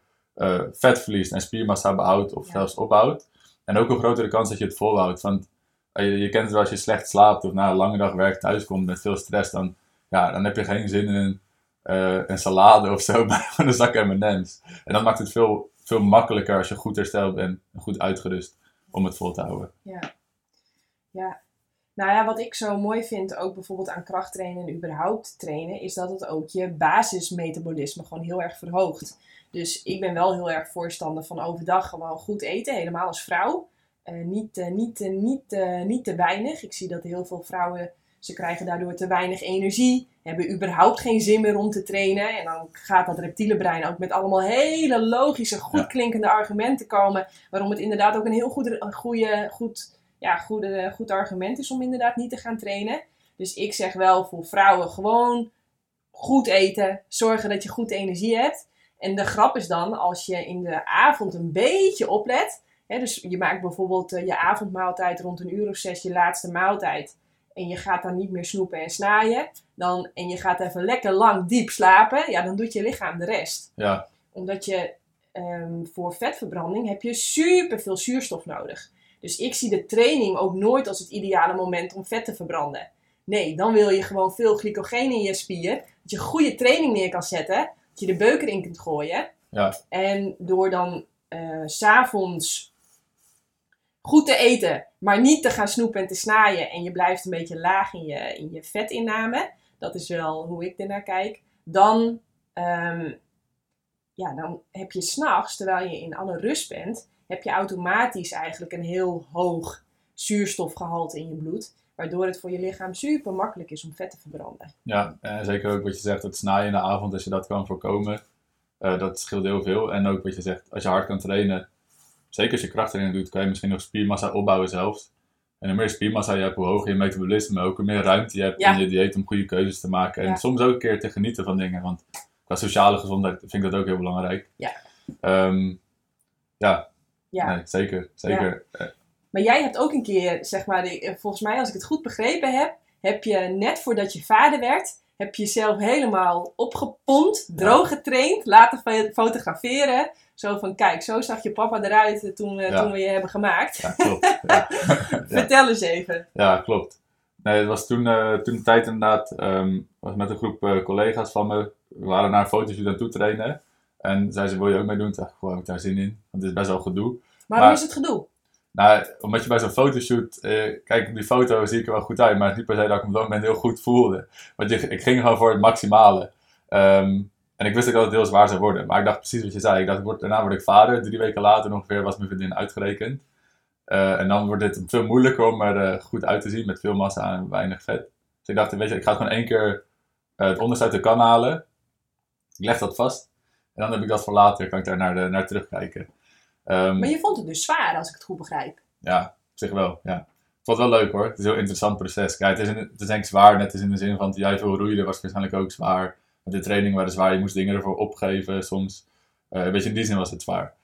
vet verliest en spiermassa behoudt of Ja. zelfs opbouwt. En ook hoe grotere kans dat je het volhoudt. Want je, je kent het wel als je slecht slaapt of na een lange dag werk thuis komt met veel stress, dan, ja, dan heb je geen zin in een eh, een salade of zo, gewoon een zak M&M's. En dat maakt het veel, veel makkelijker als je goed hersteld bent en goed uitgerust om het vol te houden. Ja. ja. Nou ja, wat ik zo mooi vind, ook bijvoorbeeld aan krachttrainen en überhaupt trainen, is dat het ook je basismetabolisme gewoon heel erg verhoogt. Dus ik ben wel heel erg voorstander van overdag gewoon goed eten, helemaal als vrouw. Eh, niet, uh, niet, uh, niet, niet te weinig. Ik zie dat heel veel vrouwen, ze krijgen daardoor te weinig energie, hebben überhaupt geen zin meer om te trainen. En dan gaat dat reptiele brein ook met allemaal hele logische, goed klinkende argumenten komen, waarom het inderdaad ook een heel goed, goede, goed ja, goede, goed argument is om inderdaad niet te gaan trainen. Dus ik zeg wel voor vrouwen gewoon goed eten. Zorgen dat je goed energie hebt. En de grap is dan, als je in de avond een beetje oplet. Hè, dus je maakt bijvoorbeeld eh, je avondmaaltijd rond een uur of zes, je laatste maaltijd. En je gaat dan niet meer snoepen en snaaien. Dan, en je gaat even lekker lang diep slapen. Ja, dan doet je lichaam de rest. Ja. Omdat je ehm, voor vetverbranding heb je super veel zuurstof nodig. Dus ik zie de training ook nooit als het ideale moment om vet te verbranden. Nee, dan wil je gewoon veel glycogeen in je spier. Dat je goede training neer kan zetten. Dat je de beuker in kunt gooien. Ja. En door dan uh, s'avonds goed te eten, maar niet te gaan snoepen en te snaaien. En je blijft een beetje laag in je, in je vetinname. Dat is wel hoe ik ernaar kijk. Dan, um, ja, dan heb je s'nachts, terwijl je in alle rust bent, heb je automatisch eigenlijk een heel hoog zuurstofgehalte in je bloed. Waardoor het voor je lichaam super makkelijk is om vet te verbranden. Ja, en zeker ook wat je zegt, het snaaien in de avond, als je dat kan voorkomen, uh, dat scheelt heel veel. En ook wat je zegt, als je hard kan trainen, zeker als je krachttraining doet, kan je misschien nog spiermassa opbouwen zelfs. En hoe meer spiermassa je hebt, hoe hoger je metabolisme, ook hoe meer ruimte je hebt ja. in je dieet om goede keuzes te maken. En ja. soms ook een keer te genieten van dingen, want qua sociale gezondheid vind ik dat ook heel belangrijk. Ja. Um, ja, ja. Nee, zeker, zeker. Maar jij hebt ook een keer, zeg maar, volgens mij als ik het goed begrepen heb, heb je net voordat je vader werd, heb je jezelf helemaal opgepompt, droog getraind, laten fotograferen. Zo van, kijk, zo zag je papa eruit toen, ja. toen we je hebben gemaakt. Ja, klopt. Ja. Vertel eens even. Ja, klopt. Nee, het was toen, uh, toen de tijd inderdaad, um, was met een groep uh, collega's van me, we waren naar een fotoshoot aan toe trainen. En zei ze, wil je ook meedoen? Toen dacht ik, heb ik daar zin in. Want het is best wel gedoe. Waarom maar, is het gedoe? Nou, omdat je bij zo'n fotoshoot, eh, kijk op die foto zie ik er wel goed uit, maar het is niet per se dat ik me op dat moment heel goed voelde. Want je, ik ging gewoon voor het maximale. Um, en ik wist ook dat het heel zwaar zou worden. Maar ik dacht precies wat je zei. Ik dacht, word, daarna word ik vader. Drie weken later ongeveer was mijn vriendin uitgerekend. Uh, en dan wordt het veel moeilijker om er uh, goed uit te zien met veel massa en weinig vet. Dus ik dacht, weet je, ik ga gewoon één keer uh, het onderste uit de kan halen. Ik leg dat vast. En dan heb ik dat voor later, kan ik daar naar, de, naar terugkijken. Um, maar je vond het dus zwaar, als ik het goed begrijp. Ja, op zich wel, ja. Het was wel leuk hoor. Het is een heel interessant proces. Kijk, het is, een, het is denk ik zwaar, net als in de zin van, jij veel roeide, was waarschijnlijk ook zwaar. De training waren zwaar, je moest dingen ervoor opgeven soms. Uh, een beetje in die zin was het zwaar.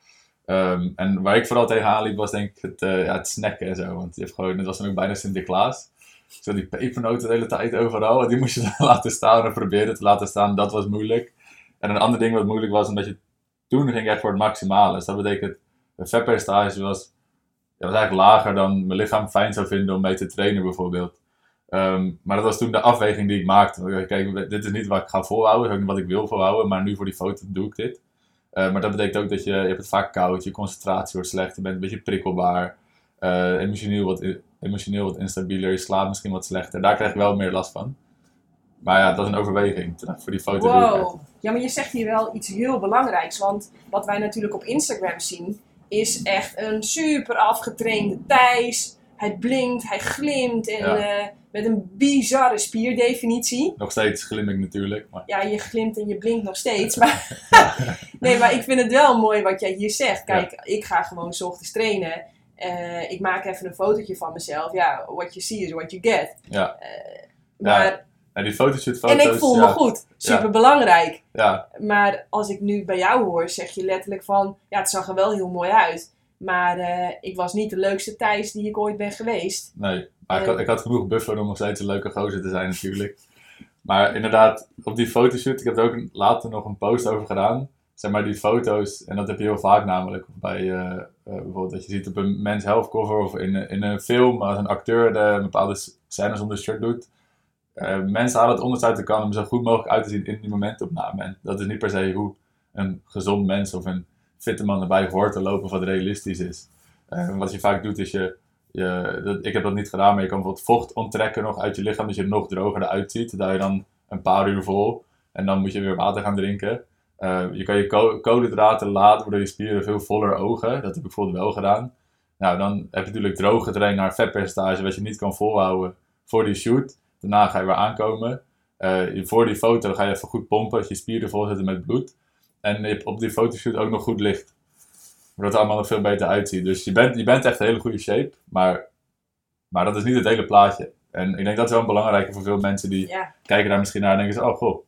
Um, en waar ik vooral tegenaan liep was denk ik het, ja, het snacken en zo. Want je hebt gewoon, het was dan ook bijna Sinterklaas. Zo die pepernoten de hele tijd overal. Die moest je laten staan en proberen te laten staan. Dat was moeilijk. En een ander ding wat moeilijk was, omdat je toen ging echt voor het maximale. Dus dat betekent, het vetpercentage was, ja, was eigenlijk lager dan mijn lichaam fijn zou vinden om mee te trainen bijvoorbeeld. Um, maar dat was toen de afweging die ik maakte. Kijk, dit is niet wat ik ga volhouden, is ook niet wat ik wil volhouden, maar nu voor die foto doe ik dit. Uh, maar dat betekent ook dat je, je hebt het vaak koud, je concentratie wordt slecht, je bent een beetje prikkelbaar, uh, emotioneel, wat, emotioneel wat instabieler, je slaapt misschien wat slechter. Daar krijg ik wel meer last van. Maar ja, dat is een overweging voor die foto. Wow. Ja, maar je zegt hier wel iets heel belangrijks. Want wat wij natuurlijk op Instagram zien, is echt een super afgetrainde Thijs. Hij blinkt, hij glimt en ja. uh, met een bizarre spierdefinitie. Nog steeds glim ik natuurlijk. Maar... Ja, je glimt en je blinkt nog steeds. Maar nee, maar ik vind het wel mooi wat jij hier zegt. Kijk, ja. ik ga gewoon s ochtends trainen. Uh, ik maak even een fotootje van mezelf. Ja, what you see is what you get. Ja. Uh, maar en die fotoshoot foto's. En ik voel me goed. Super belangrijk. Ja. Maar als ik nu bij jou hoor, zeg je letterlijk van... Ja, het zag er wel heel mooi uit. Maar uh, ik was niet de leukste Thijs die ik ooit ben geweest. Nee, maar ik, had, ik had genoeg buffer om nog steeds een leuke gozer te zijn natuurlijk. Maar inderdaad, op die fotoshoot, ik heb er ook later nog een post over gedaan. Zeg maar die foto's, en dat heb je heel vaak namelijk. Bij uh, uh, bijvoorbeeld dat je ziet op een Men's Health cover of in, in een film als een acteur de bepaalde scènes onder shirt doet eh, mensen halen het onderste uit de kan om zo goed mogelijk uit te zien in die momentopname. En dat is niet per se hoe een gezond mens of een fitte man erbij hoort te lopen wat realistisch is. Eh, wat je vaak doet is je, ik heb dat niet gedaan, maar je kan bijvoorbeeld vocht onttrekken nog uit je lichaam, dat je er nog droger eruit ziet. Dat je dan een paar uur vol en dan moet je weer water gaan drinken. Eh, je kan je ko- koolhydraten laden, waardoor je spieren veel voller ogen. Dat heb ik bijvoorbeeld wel gedaan. Nou, dan heb je natuurlijk droog getraind naar vetpercentage wat je niet kan volhouden voor die shoot. Daarna ga je weer aankomen. Eh, voor die foto ga je even goed pompen, dat je spieren vol zitten met bloed. En op die fotoshoot ook nog goed licht. Waardoor het allemaal nog veel beter uitziet. Dus je bent, je bent echt een hele goede shape, maar, maar dat is niet het hele plaatje. En ik denk dat is wel een belangrijke voor veel mensen die Ja, kijken daar misschien naar en denken oh goh,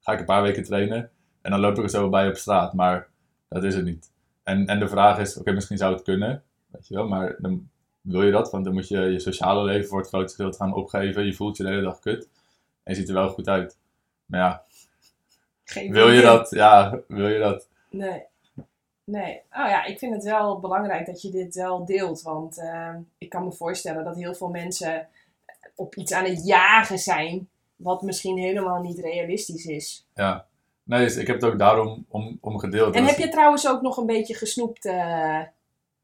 ga ik een paar weken trainen en dan loop ik er zo bij op straat. Maar dat is het niet. En, en de vraag is, oké, misschien zou het kunnen, weet je wel, maar dan wil je dat, want dan moet je je sociale leven voor het grootste gedeelte gaan opgeven. Je voelt je de hele dag kut en je ziet er wel goed uit. Maar ja, geen wil je dat? Ja, wil je dat? Nee. Nee. Oh ja, ik vind het wel belangrijk dat je dit wel deelt. Want eh, ik kan me voorstellen dat heel veel mensen op iets aan het jagen zijn. Wat misschien helemaal niet realistisch is. Ja. Nee, dus ik heb het ook daarom om, om gedeeld. En Dus heb je trouwens ook nog een beetje gesnoept? eh,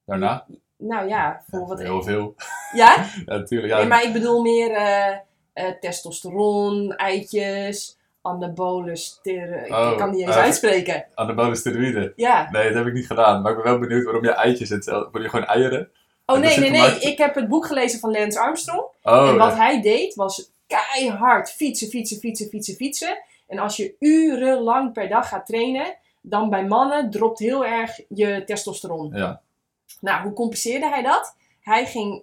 Daarna? nou ja, voor Ja, wat. heel veel. Ja? Ja, natuurlijk. Ja, Nee, maar ik bedoel meer eh, eh, testosteron, eitjes, anabolen steren. Ik Oh, kan niet eens eh, uitspreken. Anabole steroïden. Ja. Nee, dat heb ik niet gedaan. Maar ik ben wel benieuwd waarom je eitjes zet. Word je gewoon eieren? Oh nee, nee, nee. Ik heb het boek gelezen van Lance Armstrong. Oh, en wat ja. hij deed was keihard fietsen, fietsen, fietsen, fietsen, fietsen. En als je urenlang per dag gaat trainen, dan bij mannen dropt heel erg je testosteron. ja. Nou, hoe compenseerde hij dat? Hij ging,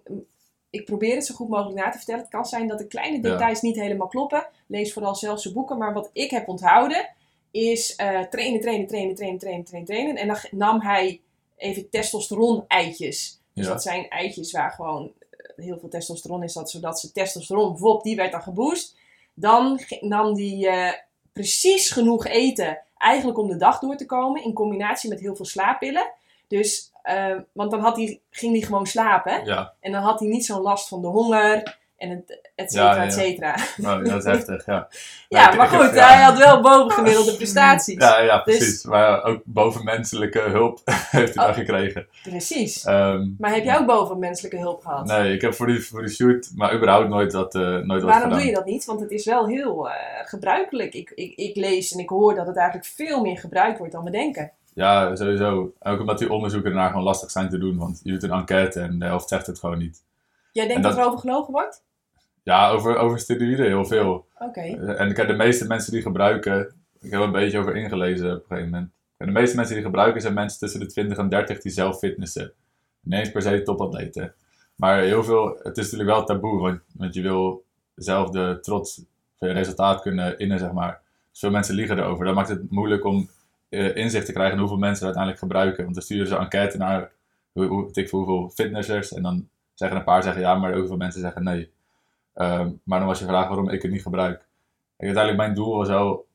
ik probeer het zo goed mogelijk na te vertellen. Het kan zijn dat de kleine Ja. details niet helemaal kloppen. Lees vooral zelf zijn boeken. Maar wat ik heb onthouden is eh, trainen, trainen, trainen, trainen, trainen, trainen, trainen. En dan nam hij even testosteron-eitjes. Dus Ja. dat zijn eitjes waar gewoon eh, heel veel testosteron is, dat, zodat ze testosteron, wop, die werd dan geboost. Dan nam die eh, precies genoeg eten, eigenlijk om de dag door te komen, in combinatie met heel veel slaappillen. Dus, want dan had hij, ging hij gewoon slapen. Ja. En dan had hij niet zo'n last van de honger en het, et cetera, Ja, ja, et cetera. Oh, dat is heftig, ja. Ja, ik- maar heb- goed, hij had wel bovengemiddelde prestaties. Ja, ja, Dus- precies. Maar ook bovenmenselijke hulp heeft hij Oh. dan gekregen. Precies. Ehm, Maar heb jij ook bovenmenselijke hulp gehad? nee, ik heb voor die, voor die shoot, maar überhaupt nooit wat, eh nooit wat Waarom gedaan. doe je dat niet? Want het is wel heel eh, gebruikelijk. Ik, ik, ik lees en ik hoor dat het eigenlijk veel meer gebruikt wordt dan we denken. Ja, sowieso. Ook omdat die onderzoeken daarna gewoon lastig zijn te doen. Want je doet een enquête en de helft zegt het gewoon niet. Jij denkt En dat, dat- er over gelogen wordt? Ja, over, over steroïden heel veel. Oké. En kijk, de meeste mensen die gebruiken, ik heb er een beetje over ingelezen op een gegeven moment. En de meeste mensen die gebruiken zijn mensen tussen de 20 en 30 die zelf fitnessen. Niet eens per se topatleten. Maar heel veel, het is natuurlijk wel taboe, want, want je wil zelf de trots van je resultaat kunnen innen, zeg maar. Dus veel mensen liegen erover. Dat maakt het moeilijk om eh, inzicht te krijgen in hoeveel mensen er uiteindelijk gebruiken. Want dan sturen ze enquête naar hoe, hoe, ik veel hoeveel fitnessers. En dan zeggen een paar zeggen ja, maar heel veel mensen zeggen nee. Ehm, maar dan was je vraag waarom ik het niet gebruik. Kijk, uiteindelijk mijn doel was wel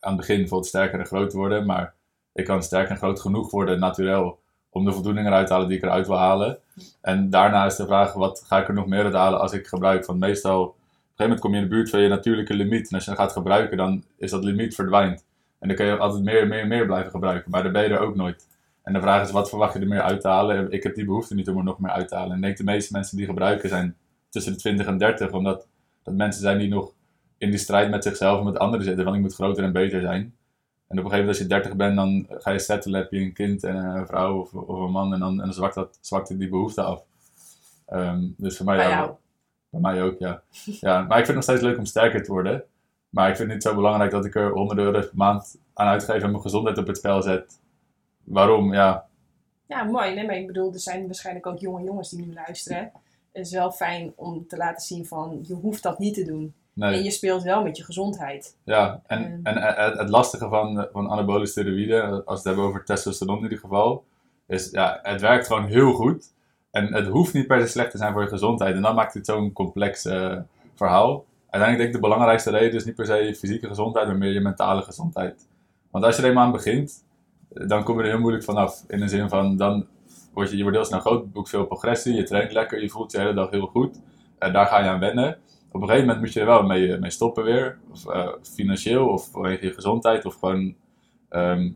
aan het begin bijvoorbeeld sterker en groot worden. Maar ik kan sterk en groot genoeg worden, natuurlijk, om de voldoening eruit te halen die ik eruit wil halen. En daarna is de vraag, wat ga ik er nog meer uit halen als ik gebruik? Want meestal, op een gegeven moment kom je in de buurt van je natuurlijke limiet. En als je dan gaat gebruiken, dan is dat limiet verdwijnt. En dan kun je altijd meer en meer en meer blijven gebruiken. Maar dan ben je er ook nooit. En de vraag is, wat verwacht je er meer uit te halen? Ik heb die behoefte niet om er nog meer uit te halen. En ik denk de meeste mensen die gebruiken zijn tussen de 20 en 30. Omdat dat mensen zijn die nog in die strijd met zichzelf en met anderen zitten. Van ik moet groter en beter zijn. En op een gegeven moment als je 30 bent, dan ga je settelen, heb je een kind en een vrouw of, of een man. En dan, en dan zwakt, dat, zwakt die behoefte af. Ehm, dus voor mij, Bij jou. bij mij ook, ja. ja. Maar ik vind het nog steeds leuk om sterker te worden. Maar ik vind het niet zo belangrijk dat ik er 100 euro per maand aan uitgeef en mijn gezondheid op het spel zet. Waarom? Ja, Ja, mooi. Nee, maar ik bedoel, er zijn waarschijnlijk ook jonge jongens die nu luisteren. Het is wel fijn om te laten zien van, je hoeft dat niet te doen. nee. En je speelt wel met je gezondheid. Ja, en, Ehm. en eh, het, lastige van, van anabole steroïden, als we het hebben over testosteron in ieder geval, is ja, het werkt gewoon heel goed. En het hoeft niet per se slecht te zijn voor je gezondheid. En dan maakt het zo'n complex eh, verhaal. Uiteindelijk denk ik de belangrijkste reden is niet per se je fysieke gezondheid, maar meer je mentale gezondheid. Want als je er eenmaal aan begint, dan kom je er heel moeilijk vanaf. In de zin van, dan word je, je wordt heel snel groot, boekt veel progressie, je traint lekker, je voelt je hele dag heel goed. En daar ga je aan wennen. Op een gegeven moment moet je er wel mee, eh, stoppen weer. Of, eh, financieel, of vanwege je gezondheid, of gewoon ehm,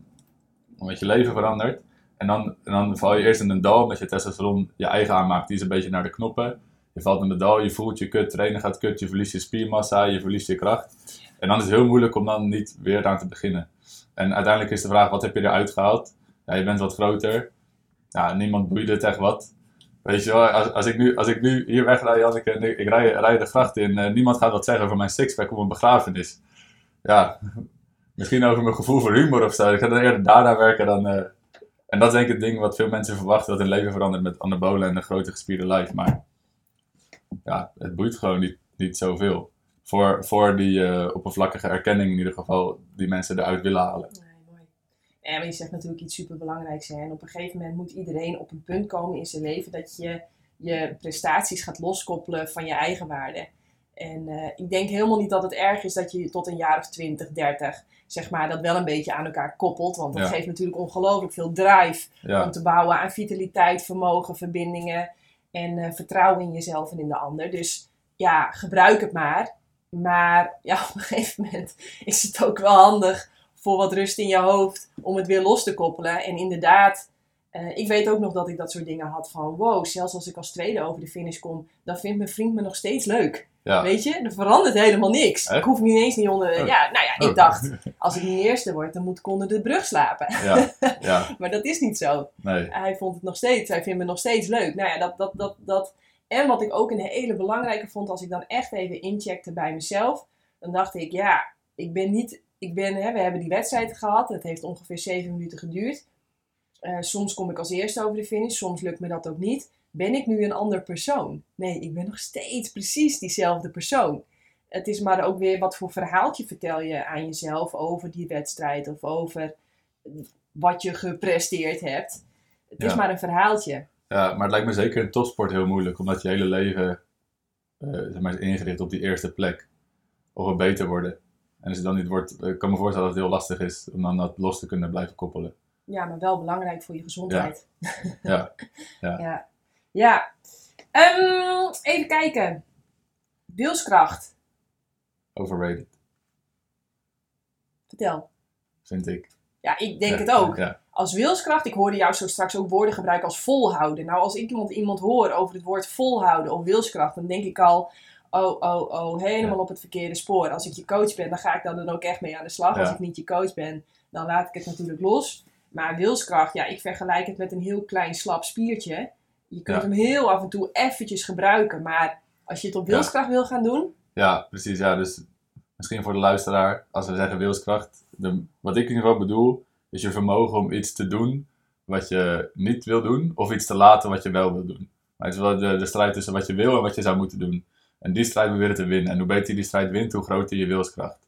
omdat je leven verandert. En dan, dan val je eerst in een dal, omdat je testosteron je eigen aanmaakt. Die is een beetje naar de knoppen. Je valt in de dal, je voelt je kut, trainen gaat kut, je verliest je spiermassa, je verliest je kracht. En dan is het heel moeilijk om dan niet weer aan te beginnen. En uiteindelijk is de vraag, wat heb je eruit gehaald? Ja, je bent wat groter. Ja, niemand boeide het echt wat. Weet je wel, als, als, ik, nu, als ik nu hier wegrij, Janneke, ik, ik rij, rij de gracht in, eh, niemand gaat wat zeggen over mijn sixpack op een begrafenis. Ja, misschien over mijn gevoel voor humor of zo. Ik ga dan eerder daarna werken dan... eh, en dat is denk ik het ding wat veel mensen verwachten, dat hun leven verandert met anabolen en een grote gespierde lijf. Maar ja, het boeit gewoon niet, niet zoveel. Voor, voor die eh, oppervlakkige erkenning in ieder geval, die mensen eruit willen halen. Nee, mooi. Ja, maar je zegt natuurlijk iets superbelangrijks. Hè? En op een gegeven moment moet iedereen op een punt komen in zijn leven dat je je prestaties gaat loskoppelen van je eigen waarde. En eh, ik denk helemaal niet dat het erg is dat je tot een jaar of 20, 30, zeg maar, dat wel een beetje aan elkaar koppelt. Want dat Ja. geeft natuurlijk ongelooflijk veel drive Ja, om te bouwen aan vitaliteit, vermogen, verbindingen en eh, vertrouwen in jezelf en in de ander. Dus ja, gebruik het maar. Maar ja, op een gegeven moment is het ook wel handig voor wat rust in je hoofd om het weer los te koppelen. En inderdaad, eh, ik weet ook nog dat ik dat soort dingen had van wow, zelfs als ik als tweede over de finish kom, dan vindt mijn vriend me nog steeds leuk. ja. Weet je, er verandert helemaal niks. Echt? Ik hoef niet eens niet onder. Oh. Ja, nou ja, ik Oh. dacht, als ik niet eerste word, dan moet ik onder de brug slapen. Ja, ja, Maar dat is niet zo nee. hij vond het nog steeds, hij vindt me nog steeds leuk. Nou ja, dat, dat, dat, dat. En wat ik ook een hele belangrijke vond, als ik dan echt even incheckte bij mezelf, dan dacht ik, ja, ik ben niet, ik ben, hè, we hebben die wedstrijd gehad, het heeft ongeveer zeven minuten geduurd. Eh, soms kom ik als eerste over de finish, soms lukt me dat ook niet. Ben ik nu een ander persoon? Nee, ik ben nog steeds precies diezelfde persoon. Het is maar ook weer wat voor verhaaltje vertel je aan jezelf over die wedstrijd of over wat je gepresteerd hebt. Het is maar een verhaaltje. Ja, maar het lijkt me zeker in topsport heel moeilijk, omdat je hele leven eh, zeg maar, is ingericht op die eerste plek. Of het beter worden. En als het dan niet wordt, ik kan me voorstellen dat het heel lastig is om dan dat los te kunnen blijven koppelen. Ja, maar wel belangrijk voor je gezondheid. Ja, ja. ja. Ja. Ehm, even kijken. Wilskracht. Overrated, Vertel. vind ik. Ja, ik denk Ja, het ook. Ja, Als wilskracht, ik hoorde jou zo straks ook woorden gebruiken als volhouden. Nou, als ik iemand, iemand hoor over het woord volhouden of wilskracht, dan denk ik al, oh, oh, oh, helemaal Ja. op het verkeerde spoor. Als ik je coach ben, dan ga ik daar dan ook echt mee aan de slag. Als ik niet je coach ben, dan laat ik het natuurlijk los. Maar wilskracht, ja, ik vergelijk het met een heel klein slap spiertje. Je kunt Ja. hem heel af en toe eventjes gebruiken, maar als je het op wilskracht wil gaan doen, ja, precies. Ja, dus misschien voor de luisteraar, als we zeggen wilskracht, de, wat ik in ieder geval bedoel, is je vermogen om iets te doen wat je niet wil doen, of iets te laten wat je wel wil doen. Maar het is wel de, strijd tussen wat je wil en wat je zou moeten doen. En die strijd proberen te winnen. En hoe beter je die strijd wint, hoe groter je wilskracht.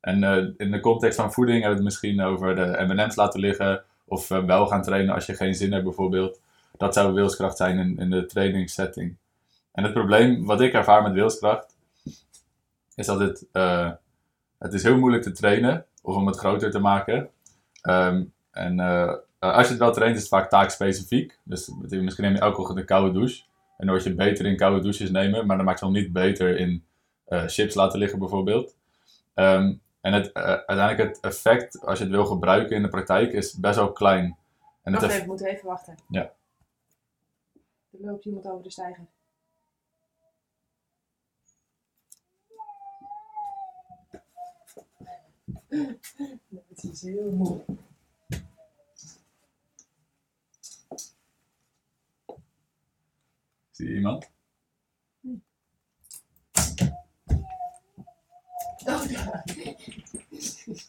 En eh, in de context van voeding hebben we het misschien over de M&M's laten liggen. Of eh, wel gaan trainen als je geen zin hebt bijvoorbeeld. Dat zou wilskracht zijn in, in de trainingssetting. En het probleem wat ik ervaar met wilskracht, is dat het, eh, het is heel moeilijk te trainen. Of om het groter te maken. Ehm, en eh, als je het wel traint, is het vaak taakspecifiek. Dus misschien neem je elke ochtend een koude douche. En dan word je beter in koude douches nemen, maar dan maakt je nog niet beter in eh, chips laten liggen bijvoorbeeld. Ehm, en het, eh, uiteindelijk het effect, als je het wil gebruiken in de praktijk, is best wel klein. En wacht even, moeten we even wachten. Ja. Er loopt iemand over de steiger. Het is heel mooi. Zie je iemand? Oh, ja.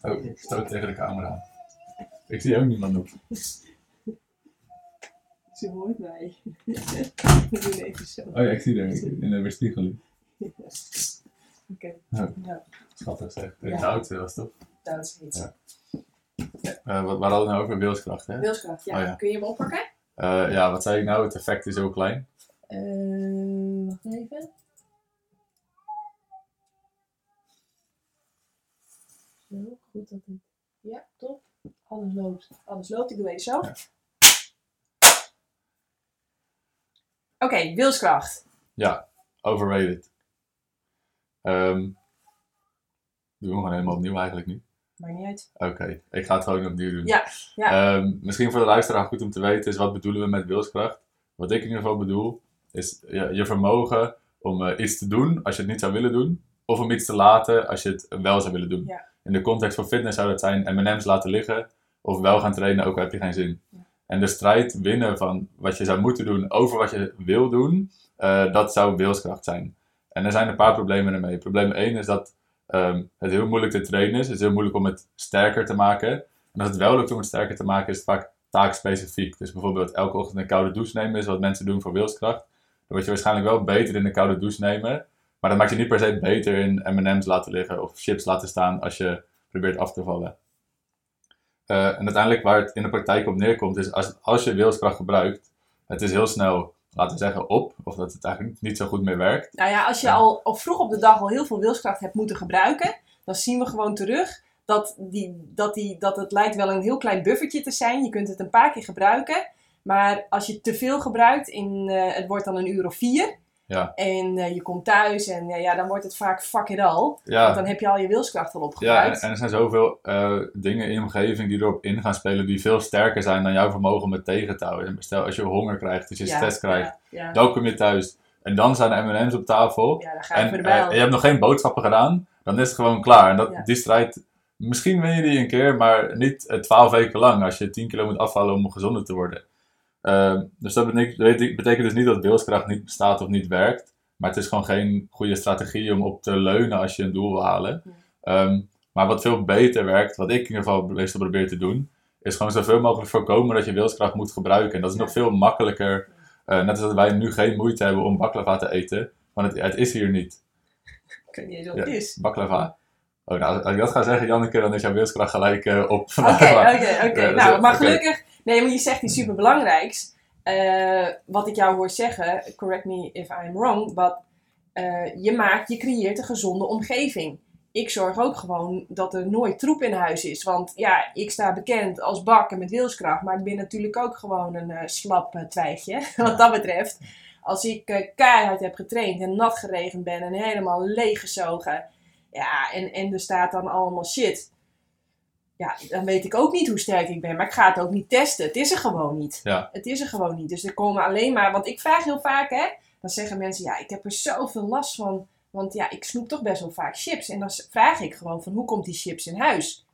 Oh, ik stoot tegen de camera. Ik zie ook niemand nog. Ze hoort mij. We doen even zo. Oh ja, ik zie er in de weerspiegeling. Oké. Ja. Ja, Schattig zeg. Ja. De oudste was toch? Dat. Ja. Wat, waar hadden we het nou over? Wilskracht, hè? Wilskracht, ja. Oh, ja. Kun je hem oppakken? Eh, ja, wat zei ik nou? Het effect is heel klein. Eh, wacht even. Zo, goed dat het. Ja, top. Alles loopt. Alles loopt. Ik doe even zo. Ja. Oké, wilskracht. Ja, overrated. Ehm doen we gewoon helemaal opnieuw eigenlijk nu. Maakt niet uit. Oké, ik ga het gewoon opnieuw doen. Ja, ja. Ehm, misschien voor de luisteraar goed om te weten is wat bedoelen we met wilskracht. Wat ik in ieder geval bedoel is je, je vermogen om eh, iets te doen als je het niet zou willen doen. Of om iets te laten als je het wel zou willen doen. Ja. In de context van fitness zou dat zijn M&M's laten liggen. Of wel gaan trainen ook al heb je geen zin. Ja. En de strijd winnen van wat je zou moeten doen over wat je wil doen. eh, dat zou wilskracht zijn. En er zijn een paar problemen ermee. Probleem 1 is dat ehm, het heel moeilijk te trainen is. Het is heel moeilijk om het sterker te maken. En als het wel lukt om het sterker te maken, is het vaak taakspecifiek. Dus bijvoorbeeld elke ochtend een koude douche nemen is wat mensen doen voor wilskracht. Dan word je waarschijnlijk wel beter in een koude douche nemen. Maar dat maakt je niet per se beter in M&M's laten liggen of chips laten staan als je probeert af te vallen. Eh, en uiteindelijk waar het in de praktijk op neerkomt is als, als je wilskracht gebruikt, het is heel snel, laten we zeggen, op. Of dat het eigenlijk niet zo goed meer werkt. Nou ja, als je al, al vroeg op de dag al heel veel wilskracht hebt moeten gebruiken, dan zien we gewoon terug dat, die, dat, die, dat het lijkt wel een heel klein buffertje te zijn. Je kunt het een paar keer gebruiken, maar als je te veel gebruikt, in, eh, het wordt dan een uur of vier. Ja. En eh, je komt thuis en eh, ja, dan wordt het vaak fuck it all. Want dan heb je al je wilskracht al ja en, opgebruikt. en er zijn zoveel eh, dingen in je omgeving die erop in gaan spelen die veel sterker zijn dan jouw vermogen om het tegen te houden. Stel, als je honger krijgt, als je Ja, stress krijgt, dan kom je thuis en dan zijn er M&M's op tafel. ja dan ga je En, de en je hebt nog geen boodschappen gedaan, dan is het gewoon klaar. En dat, die strijd, misschien win je die een keer, maar niet twaalf weken lang als je 10 kilo moet afvallen om gezonder te worden. Ehm, dus dat betekent, betekent dus niet dat wilskracht niet bestaat of niet werkt. Maar het is gewoon geen goede strategie om op te leunen als je een doel wil halen. Ja. Ehm, maar wat veel beter werkt, wat ik in ieder geval meestal probeer te doen, is gewoon zoveel mogelijk voorkomen dat je wilskracht moet gebruiken. En dat is nog veel makkelijker. eh, net als dat wij nu geen moeite hebben om baklava te eten, want het, het is hier niet. Ik weet niet eens wat het is. Baklava. Oh, nou, als ik dat ga zeggen, Janneke, dan is jouw wilskracht gelijk eh, op. Oké, oké, oké. Nou, maar gelukkig... Nee, maar je zegt iets superbelangrijks. Eh wat ik jou hoor zeggen, correct me if I'm wrong, but eh, je maakt, je creëert een gezonde omgeving. Ik zorg ook gewoon dat er nooit troep in huis is. Want ja, ik sta bekend als bakken met wilskracht, maar ik ben natuurlijk ook gewoon een eh, slap twijgje, wat dat betreft. Als ik keihard heb getraind en nat geregend ben en helemaal leeggezogen, ja, en, en er staat dan allemaal shit ja, dan weet ik ook niet hoe sterk ik ben. Maar ik ga het ook niet testen. Het is er gewoon niet. Ja. Het is er gewoon niet. Dus er komen alleen maar... Want ik vraag heel vaak, hè. Dan zeggen mensen, ja, ik heb er zoveel last van. Want ja, ik snoep toch best wel vaak chips. En dan vraag ik gewoon van, hoe komt die chips in huis?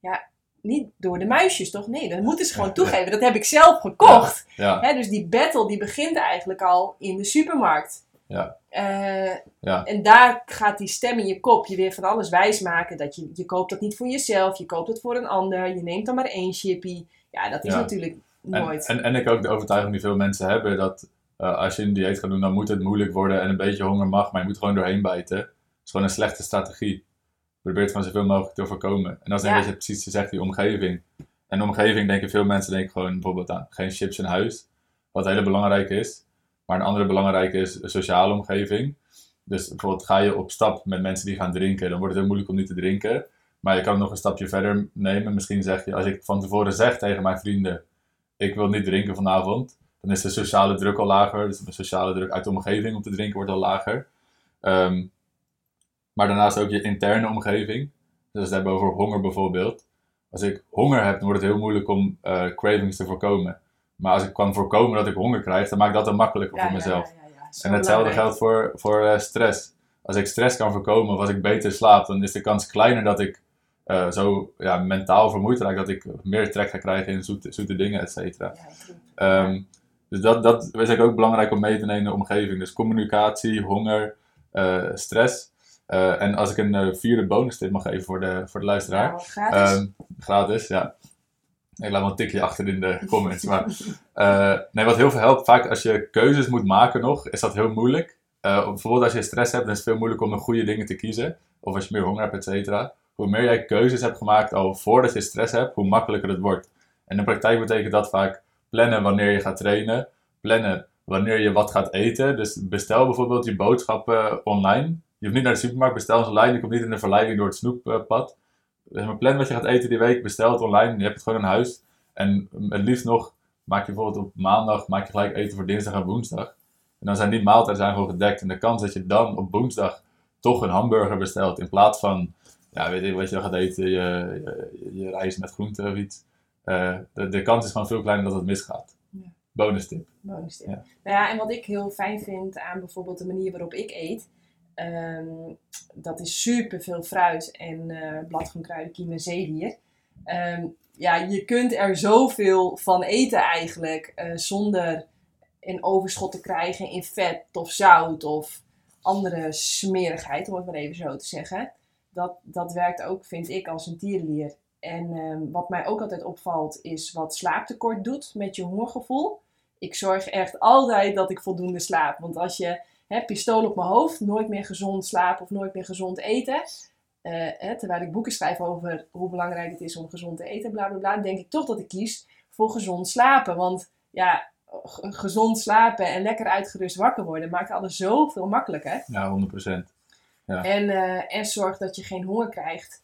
Ja, niet door de muisjes, toch? Nee, dat moeten ze gewoon Ja, toegeven. Dat heb ik zelf gekocht. Hè, dus die battle, die begint eigenlijk al in de supermarkt. Ja. Eh, Ja. En daar gaat die stem in je kop je weer van alles wijsmaken. Dat je, je koopt dat niet voor jezelf, je koopt het voor een ander. Je neemt dan maar één chippy. Ja, dat is Ja. natuurlijk nooit. en, en ik ook de overtuiging die veel mensen hebben dat eh, als je een dieet gaat doen, dan moet het moeilijk worden en een beetje honger mag, maar je moet gewoon doorheen bijten. Dat is gewoon een slechte strategie. Probeer het van zoveel mogelijk te voorkomen. En dat is denk Ja. ik wat je precies zegt, die omgeving. En de omgeving denken veel mensen denken gewoon bijvoorbeeld aan geen chips in huis. Wat een hele belangrijke is. Maar een andere belangrijke is een sociale omgeving. Dus bijvoorbeeld ga je op stap met mensen die gaan drinken, dan wordt het heel moeilijk om niet te drinken. Maar je kan nog een stapje verder nemen. Misschien zeg je, als ik van tevoren zeg tegen mijn vrienden, ik wil niet drinken vanavond, dan is de sociale druk al lager. Dus de sociale druk uit de omgeving om te drinken wordt al lager. Ehm, maar daarnaast ook je interne omgeving. Dus we hebben over honger bijvoorbeeld. Als ik honger heb, dan wordt het heel moeilijk om eh, cravings te voorkomen. Maar als ik kan voorkomen dat ik honger krijg, dan maak ik dat dan makkelijker Ja, voor mezelf. ja, ja, ja. Zo En hetzelfde geldt voor, voor eh, stress. Als ik stress kan voorkomen of als ik beter slaap, dan is de kans kleiner dat ik eh, zo ja, mentaal vermoeid raak. Dat ik meer trek ga krijgen in zoete, zoete dingen, et cetera. Ehm, dus dat, dat is ook belangrijk om mee te nemen in de omgeving. Dus communicatie, honger, eh, stress. En als ik een vierde bonus tip mag geven voor de, voor de luisteraar. Ja, gratis. Ehm, gratis, ja. Ik laat wel een tikje achter in de comments. Maar eh, nee, wat heel veel helpt, vaak als je keuzes moet maken nog, is dat heel moeilijk. Eh, bijvoorbeeld als je stress hebt, dan is het veel moeilijker om de goede dingen te kiezen. Of als je meer honger hebt, et cetera. Hoe meer jij keuzes hebt gemaakt al voordat je stress hebt, hoe makkelijker het wordt. En in de praktijk betekent dat vaak plannen wanneer je gaat trainen. Plannen wanneer je wat gaat eten. Dus bestel bijvoorbeeld je boodschappen online. Je hoeft niet naar de supermarkt, bestel ze online. Je komt niet in de verleiding door het snoeppad. Zeg maar, plan wat je gaat eten die week, bestel het online. Je hebt het gewoon in huis. En het liefst nog, maak je bijvoorbeeld op maandag, maak je gelijk eten voor dinsdag en woensdag. En dan zijn die maaltijden zijn gewoon gedekt. En de kans dat je dan op woensdag toch een hamburger bestelt in plaats van, ja, weet je wat je dan gaat eten, je, je, je rijst met groenten of iets. Eh, de, de kans is gewoon veel kleiner dat het misgaat. Ja. Bonus tip. Bonus tip. Ja. Nou ja, en wat ik heel fijn vind aan bijvoorbeeld de manier waarop ik eet. Ehm, dat is super veel fruit en eh bladgroenkruiden, kiem en zeewier. Ehm, ja, je kunt er zoveel van eten eigenlijk. eh, zonder een overschot te krijgen in vet of zout of andere smerigheid, om het maar even zo te zeggen. Dat, dat werkt ook, vind ik, als een tierenlier. En ehm, wat mij ook altijd opvalt, is wat slaaptekort doet met je hongergevoel. Ik zorg echt altijd dat ik voldoende slaap. Want als je hè, pistool op mijn hoofd, nooit meer gezond slapen of nooit meer gezond eten. eh, hè, terwijl ik boeken schrijf over hoe belangrijk het is om gezond te eten, bla bla bla, denk ik toch dat ik kies voor gezond slapen. Want ja, gezond slapen en lekker uitgerust wakker worden maakt alles zoveel makkelijker. Ja, 100%. En, eh, en zorg dat je geen honger krijgt.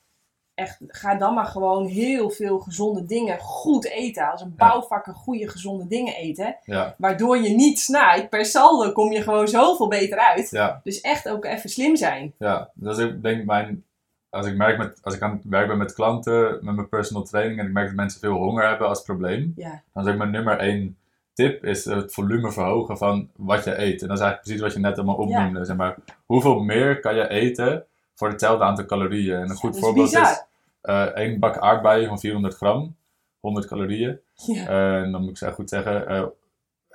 Echt, ga dan maar gewoon heel veel gezonde dingen goed eten. Als een bouwvakker goede gezonde dingen eten. Ja, Waardoor je niet snijdt. Per saldo kom je gewoon zoveel beter uit. ja, Dus echt ook even slim zijn. ja. Dat is ook, denk ik, mijn... Als ik, merk met, als ik aan het werk ben met klanten, met mijn personal training, en ik merk dat mensen veel honger hebben als probleem, Ja, dan is ook mijn nummer één tip is het volume verhogen van wat je eet. En dat is eigenlijk precies wat je net allemaal opnoemde. Zeg maar, hoeveel meer kan je eten voor hetzelfde aantal calorieën? En een goed is voorbeeld bizar. is eh één bak aardbeien van 400 gram, 100 calorieën. ja. En dan moet ik zo goed zeggen, eh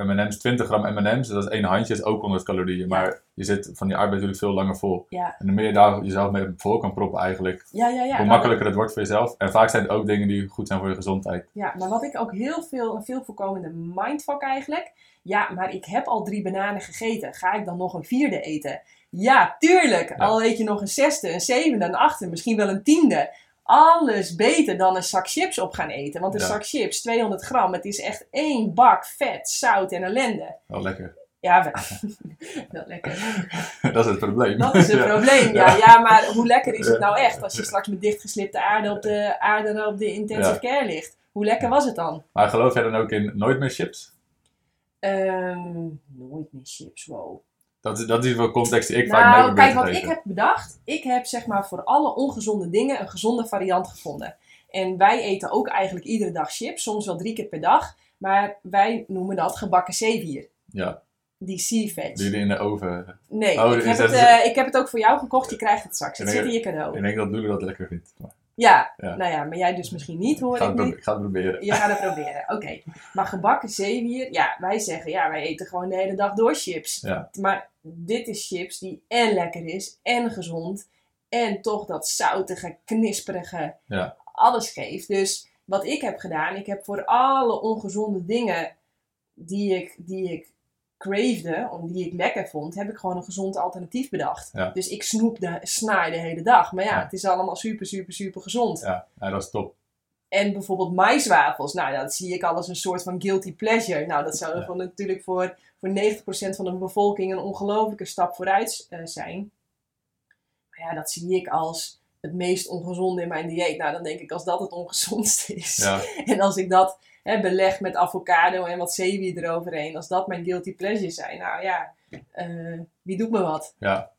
M&M's, 20 gram M&M's, dat is één handje, is ook 100 calorieën. Maar je zit van die aardbei natuurlijk veel langer vol. Ja. En hoe meer je daar jezelf mee vol kan proppen eigenlijk, Ja, ja, ja. hoe makkelijker het wordt voor jezelf. En vaak zijn het ook dingen die goed zijn voor je gezondheid. Ja, maar wat ik ook heel veel, een veel voorkomende mindfuck eigenlijk. Ja, maar ik heb al drie bananen gegeten. Ga ik dan nog een vierde eten? Ja, tuurlijk. Al eet je nog een zesde, een zevende, een achtste, misschien wel een tiende. Alles beter dan een zak chips op gaan eten. Want een Ja. zak chips, 200 gram, het is echt één bak vet, zout en ellende. Wel lekker. Ja, wel, wel lekker. dat is het probleem. Dat is het Ja. probleem, ja. Ja, maar hoe lekker is het nou echt als je straks met dichtgeslipte aarde op de, aarde op de intensive care ligt? Hoe lekker was het dan? Maar geloof jij dan ook in nooit meer chips? Ehm, nooit meer chips, wow. Dat is, dat is wel context die ik vaak mee Nou, probeer kijk wat ik heb bedacht. Ik heb zeg maar voor alle ongezonde dingen een gezonde variant gevonden. En wij eten ook eigenlijk iedere dag chips, soms wel drie keer per dag. Maar wij noemen dat gebakken zeewier. Ja, Die sea veg. die jullie in de oven... Nee, Oh, ik, heb het, eh, ik heb het ook voor jou gekocht. Je krijgt het straks. Het zit in je cadeau. Ik denk dat Lulu dat lekker vindt. Maar Ja, Ja. nou ja, maar jij dus misschien niet, hoor ik, ga ik niet. ik ga het proberen. Je gaat het proberen, oké. Maar gebakken zeewier, ja, wij zeggen, ja, wij eten gewoon de hele dag door chips. Ja. Maar dit is chips die en lekker is, en gezond, en toch dat zoutige, knisperige, Ja. alles geeft. Dus wat ik heb gedaan, ik heb voor alle ongezonde dingen die ik, die ik cravede, om die ik lekker vond, heb ik gewoon een gezond alternatief bedacht. Ja. Dus ik snoep de snaai de hele dag. Maar ja, Ja. het is allemaal super, super, super gezond. Ja, ja, dat is top. En bijvoorbeeld maiswafels. Nou, dat zie ik al als een soort van guilty pleasure. Nou, dat zou Ja. natuurlijk voor, voor 90% van de bevolking een ongelofelijke stap vooruit eh, zijn. Maar ja, dat zie ik als het meest ongezonde in mijn dieet. Nou, dan denk ik als dat het ongezondste is. Ja, En als ik dat hè, beleg met avocado en wat zeewier eroverheen. Als dat mijn guilty pleasure zijn. Nou ja, eh, wie doet me wat? ja,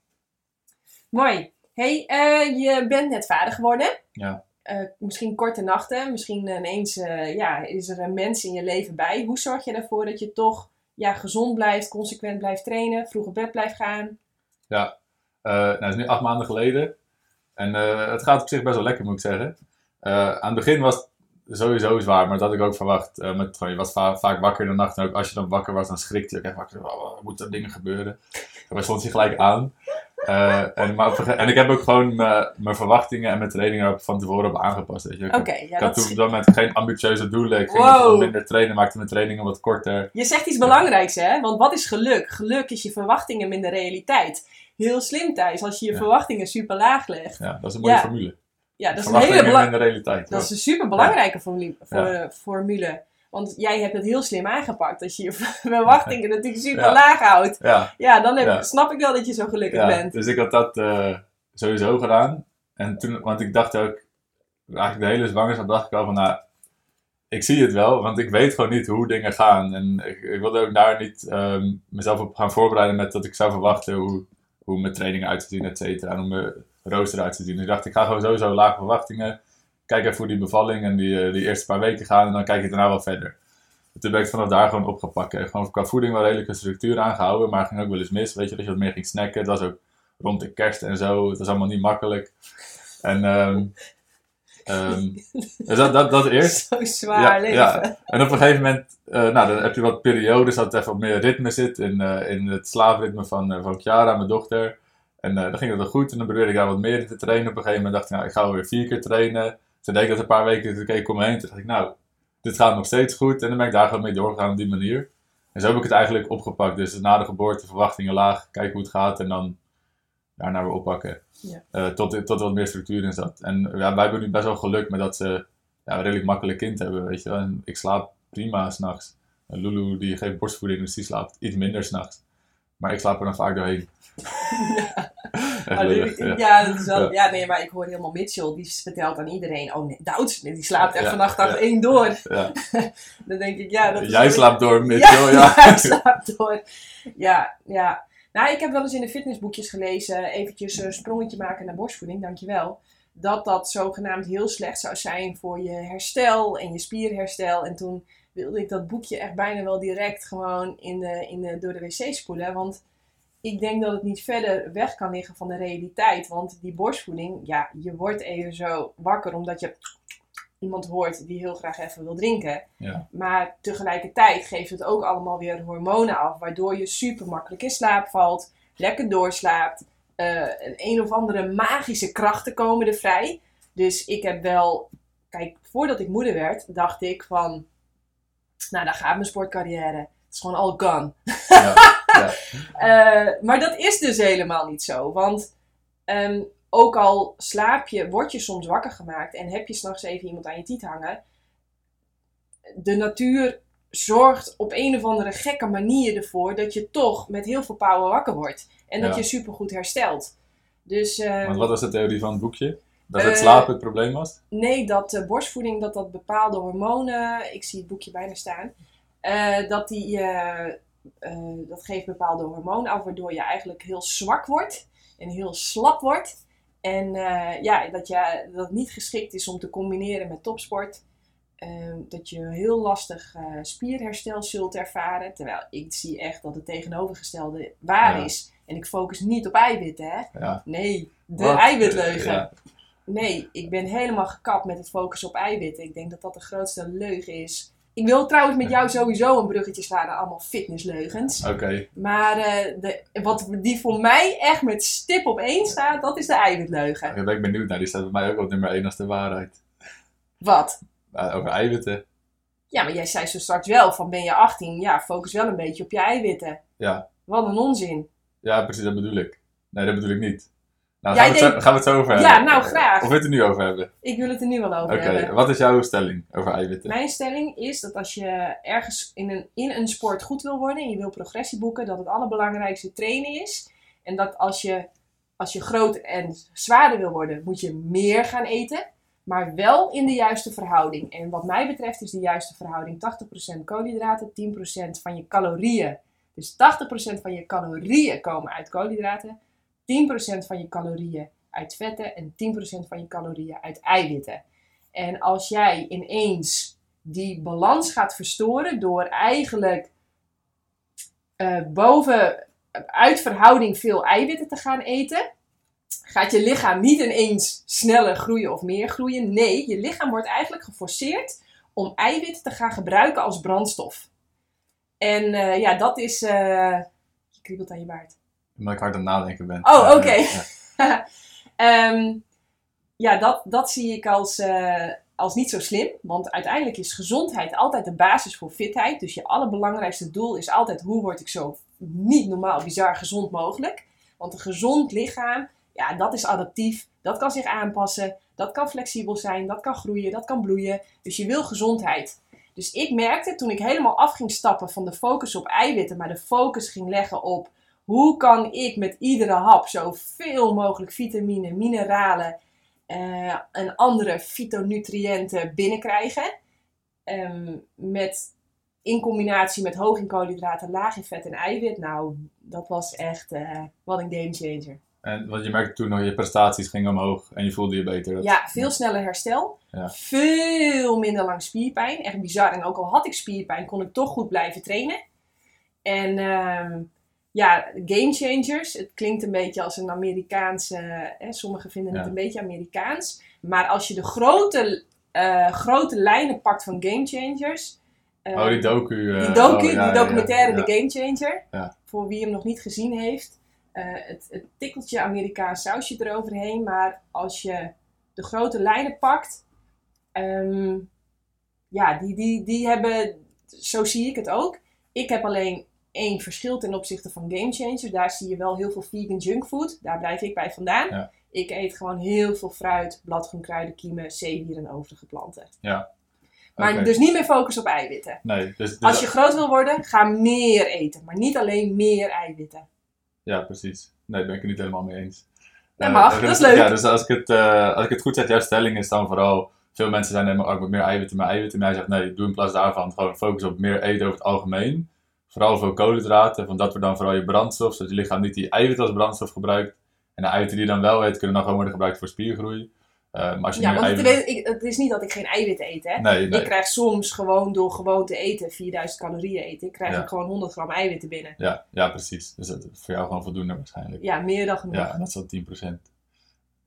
Mooi. hey, eh, je bent net vader geworden. Ja. Eh, misschien korte nachten, misschien ineens ja, is er een mens in je leven bij. Hoe zorg je ervoor dat je toch ja, gezond blijft, consequent blijft trainen, vroeg op bed blijft gaan? ja. Nou, het is nu acht maanden geleden. En het gaat op zich best wel lekker, moet ik zeggen. Aan het begin was het sowieso zwaar, maar dat had ik ook verwacht. Eh, met, je was va- vaak wakker in de nacht. En ook als je dan wakker was, dan schrikte je ook echt wakker. Oh, er moeten dingen gebeuren. En dan stond je gelijk aan. Eh, en, maar en ik heb ook gewoon mijn verwachtingen en mijn trainingen er van tevoren op aangepast. Weet je. Ik, ja, ik had toen is- op dat moment geen ambitieuze doelen. Ik ging Wow. minder trainen, maakte mijn trainingen wat korter. je zegt iets belangrijks, hè? Want wat is geluk? Geluk is je verwachtingen minder realiteit. Heel slim, Thijs, als je je Ja. verwachtingen super laag legt. Ja, dat is een mooie Ja. formule. Ja, dat is een hele bela- in de realiteit. Dat is een super belangrijke formule, voor, formule. Want jij hebt het heel slim aangepakt. Als je je verwachtingen natuurlijk super Ja. laag houdt. Ja, Ja, dan heb, snap ik wel dat je zo gelukkig ja, bent. dus ik had dat eh, sowieso gedaan. En toen, want ik dacht ook, eigenlijk de hele zwangerschap dacht ik al van, nou, ik zie het wel, want ik weet gewoon niet hoe dingen gaan. En ik, ik wilde ook daar niet ehm, mezelf op gaan voorbereiden met dat ik zou verwachten hoe, hoe mijn trainingen uit te zien, et cetera. En hoe mijn rooster eruit te zien. Dus ik dacht, ik ga gewoon sowieso lage verwachtingen. Kijk even hoe die bevalling en die, eh, die eerste paar weken gaan. En dan kijk ik daarna wel verder. En toen ben ik vanaf daar gewoon opgepakt. En gewoon qua voeding wel redelijke structuur aangehouden. Maar ging ook wel eens mis. Weet je, dat je wat meer ging snacken. Het was ook rond de kerst en zo. Het was allemaal niet makkelijk. En ehm ehm, dus dat, dat, dat eerst. Zo zwaar leven. En op een gegeven moment, eh, nou, dan heb je wat periodes dat er even wat meer ritme zit in, eh, in het slaapritme van, uh, van Chiara, mijn dochter. En dan ging dat wel goed en dan probeerde ik daar wat meer in te trainen. Op een gegeven moment dacht ik, nou, ik ga weer vier keer trainen. Toen deed ik dat een paar weken, toen keek ik om me heen. Toen dacht ik, nou, dit gaat nog steeds goed. En dan ben ik daar gewoon mee doorgegaan op die manier. En zo heb ik het eigenlijk opgepakt. Dus na de geboorte, verwachtingen laag, kijken hoe het gaat en dan daarna weer oppakken. Ja. Eh, tot, tot er wat meer structuur in zat. En ja, wij hebben nu best wel geluk met dat ze ja, een redelijk makkelijk kind hebben, weet je wel. En ik slaap prima s'nachts. Lulu die geeft borstvoeding, dus die slaapt iets minder s'nachts. Maar ik slaap er dan vaak doorheen. Oh, lullig, ja. ja, dat is wel, Ja. ja. nee, maar ik hoor helemaal Mitchell, die vertelt aan iedereen, oh nee, Douds, die slaapt echt vannacht ja. één door. Ja. Dan denk ik, ja, dat is Jij slaapt door, Mitchell, ja. ja, ik slaap door. Ja, ja. Nou, ik heb wel eens in de fitnessboekjes gelezen, eventjes een sprongetje maken naar borstvoeding, dankjewel. Dat dat zogenaamd heel slecht zou zijn voor je herstel en je spierherstel. En toen wilde ik dat boekje echt bijna wel direct gewoon in de, in de, door de wc spoelen. Want ik denk dat het niet verder weg kan liggen van de realiteit. Want die borstvoeding, ja, je wordt even zo wakker omdat je iemand hoort die heel graag even wil drinken. Ja. Maar tegelijkertijd geeft het ook allemaal weer hormonen af, waardoor je super makkelijk in slaap valt, lekker doorslaapt. een een of andere magische krachten komen er vrij. Dus ik heb wel, kijk, voordat ik moeder werd, dacht ik van, nou, daar gaat mijn sportcarrière. Het is gewoon all gone. Ja. Eh, maar dat is dus helemaal niet zo. Want ehm, ook al slaap je, word je soms wakker gemaakt en heb je s'nachts even iemand aan je tiet hangen. De natuur zorgt op een of andere gekke manier ervoor dat je toch met heel veel power wakker wordt. En dat Ja. je supergoed herstelt. Dus ehm, Want wat was de theorie van het boekje? Dat het Eh, slapen het probleem was? Nee, dat borstvoeding, dat dat bepaalde hormonen, ik zie het boekje bijna staan, eh, dat die, eh, dat geeft bepaalde hormonen af, waardoor je eigenlijk heel zwak wordt en heel slap wordt. En ja, dat, je, dat het niet geschikt is om te combineren met topsport. Dat je heel lastig spierherstel zult ervaren. Terwijl ik zie echt dat het tegenovergestelde waar Ja. is. En ik focus niet op eiwitten, hè. Ja. Nee, de Wat? eiwitleugen. Ja. Nee, ik ben helemaal gekapt met het focussen op eiwitten. Ik denk dat dat de grootste leugen is. Ik wil trouwens met jou sowieso een bruggetje slaan naar allemaal fitnessleugens. Oké. Maar eh, de, wat die voor mij echt met stip op één staat, dat is de eiwitleugen. Ben ik benieuwd naar. Die staat bij mij ook op nummer 1 als de waarheid. Wat? Uh, over eiwitten. Ja, maar jij zei zo straks wel van ben je 18, ja, focus wel een beetje op je eiwitten. Ja. Wat een onzin. Ja, precies, dat bedoel ik. Nee, dat bedoel ik niet. Nou, gaan, we het zo, denkt- gaan we het zo over Ja, hebben? nou, graag. Of wil je het er nu over hebben? Ik wil het er nu wel over Oké, hebben. wat is jouw stelling over eiwitten? Mijn stelling is dat als je ergens in een, in een sport goed wil worden en je wil progressie boeken, dat het allerbelangrijkste trainen is. En dat als je, als je groot en zwaarder wil worden, moet je meer gaan eten. Maar wel in de juiste verhouding. En wat mij betreft is de juiste verhouding 80% koolhydraten, 10% van je calorieën. Dus 80% van je calorieën komen uit koolhydraten, 10% van je calorieën uit vetten en 10% van je calorieën uit eiwitten. En als jij ineens die balans gaat verstoren door eigenlijk eh, boven uit verhouding veel eiwitten te gaan eten, gaat je lichaam niet ineens sneller groeien of meer groeien. Nee, je lichaam wordt eigenlijk geforceerd om eiwitten te gaan gebruiken als brandstof. En eh, ja, dat is. eh, je kriebelt aan je baard. Omdat ik hard aan het nadenken ben. Oh, Ja, oké. ja. Ehm, ja, dat, dat zie ik als, eh, als niet zo slim. Want uiteindelijk is gezondheid altijd de basis voor fitheid. Dus je allerbelangrijkste doel is altijd hoe word ik zo niet normaal bizar gezond mogelijk. Want een gezond lichaam, ja, dat is adaptief. Dat kan zich aanpassen. Dat kan flexibel zijn. Dat kan groeien. Dat kan bloeien. Dus je wil gezondheid. Dus ik merkte toen ik helemaal af ging stappen van de focus op eiwitten, maar de focus ging leggen op hoe kan ik met iedere hap zoveel mogelijk vitamine, mineralen eh, en andere fytonutriënten binnenkrijgen. Ehm, met in combinatie met hoog in koolhydraten, laag in vet en eiwit. Nou, dat was echt uh, wat een game changer. En wat je merkte toen nog, je prestaties gingen omhoog en je voelde je beter. Dat... Ja, veel sneller herstel. Ja. Veel minder lang spierpijn. Echt bizar. En ook al had ik spierpijn, kon ik toch goed blijven trainen. En uh, ja, game changers. Het klinkt een beetje als een Amerikaanse. Hè, sommigen vinden het Ja. een beetje Amerikaans. Maar als je de grote, eh, grote lijnen pakt van game changers. eh, Oh, die docu. eh, die docu, oh, ja, die documentaire ja. The Game Changer. Ja. Voor wie hem nog niet gezien heeft. eh, het, het tikkeltje Amerikaans sausje eroverheen. Maar als je de grote lijnen pakt. ehm, ja, die, die, die hebben... Zo zie ik het ook. Ik heb alleen één verschil ten opzichte van Game Changer. Daar zie je wel heel veel vegan junkfood. Daar blijf ik bij vandaan. Ja. Ik eet gewoon heel veel fruit, bladgroen, kruiden, kiemen, zeewier en overige planten. Maar Oké. dus niet meer focus op eiwitten. Nee, dus, dus- Als je groot wil worden, ga meer eten. Maar niet alleen meer eiwitten. Ja, precies. Nee, daar ben ik het niet helemaal mee eens. Dat Eh, mag, dus- dat is leuk. Ja, dus als ik, het, eh, als ik het goed zeg, jouw stelling is dan vooral... Veel mensen zijn helemaal, oh, ik moet meer eiwitten, meer eiwitten. Maar jij zegt, nee, doe in plaats daarvan gewoon focus op meer eten over het algemeen. Vooral veel koolhydraten, van dat we dan vooral je brandstof, zodat je lichaam niet die eiwitten als brandstof gebruikt. En de eiwitten die je dan wel eet, kunnen dan gewoon worden gebruikt voor spiergroei. Eh, maar als je Ja, want het, ik- het is niet dat ik geen eiwitten eet, hè. Nee, nee. Ik krijg soms gewoon door gewoon te eten, 4000 calorieën eten, ik krijg Ja. ik gewoon 100 gram eiwitten binnen. Ja, ja, precies. Dus dat is voor jou gewoon voldoende waarschijnlijk. Ja, meer dan genoeg. Ja, dat is al 10%.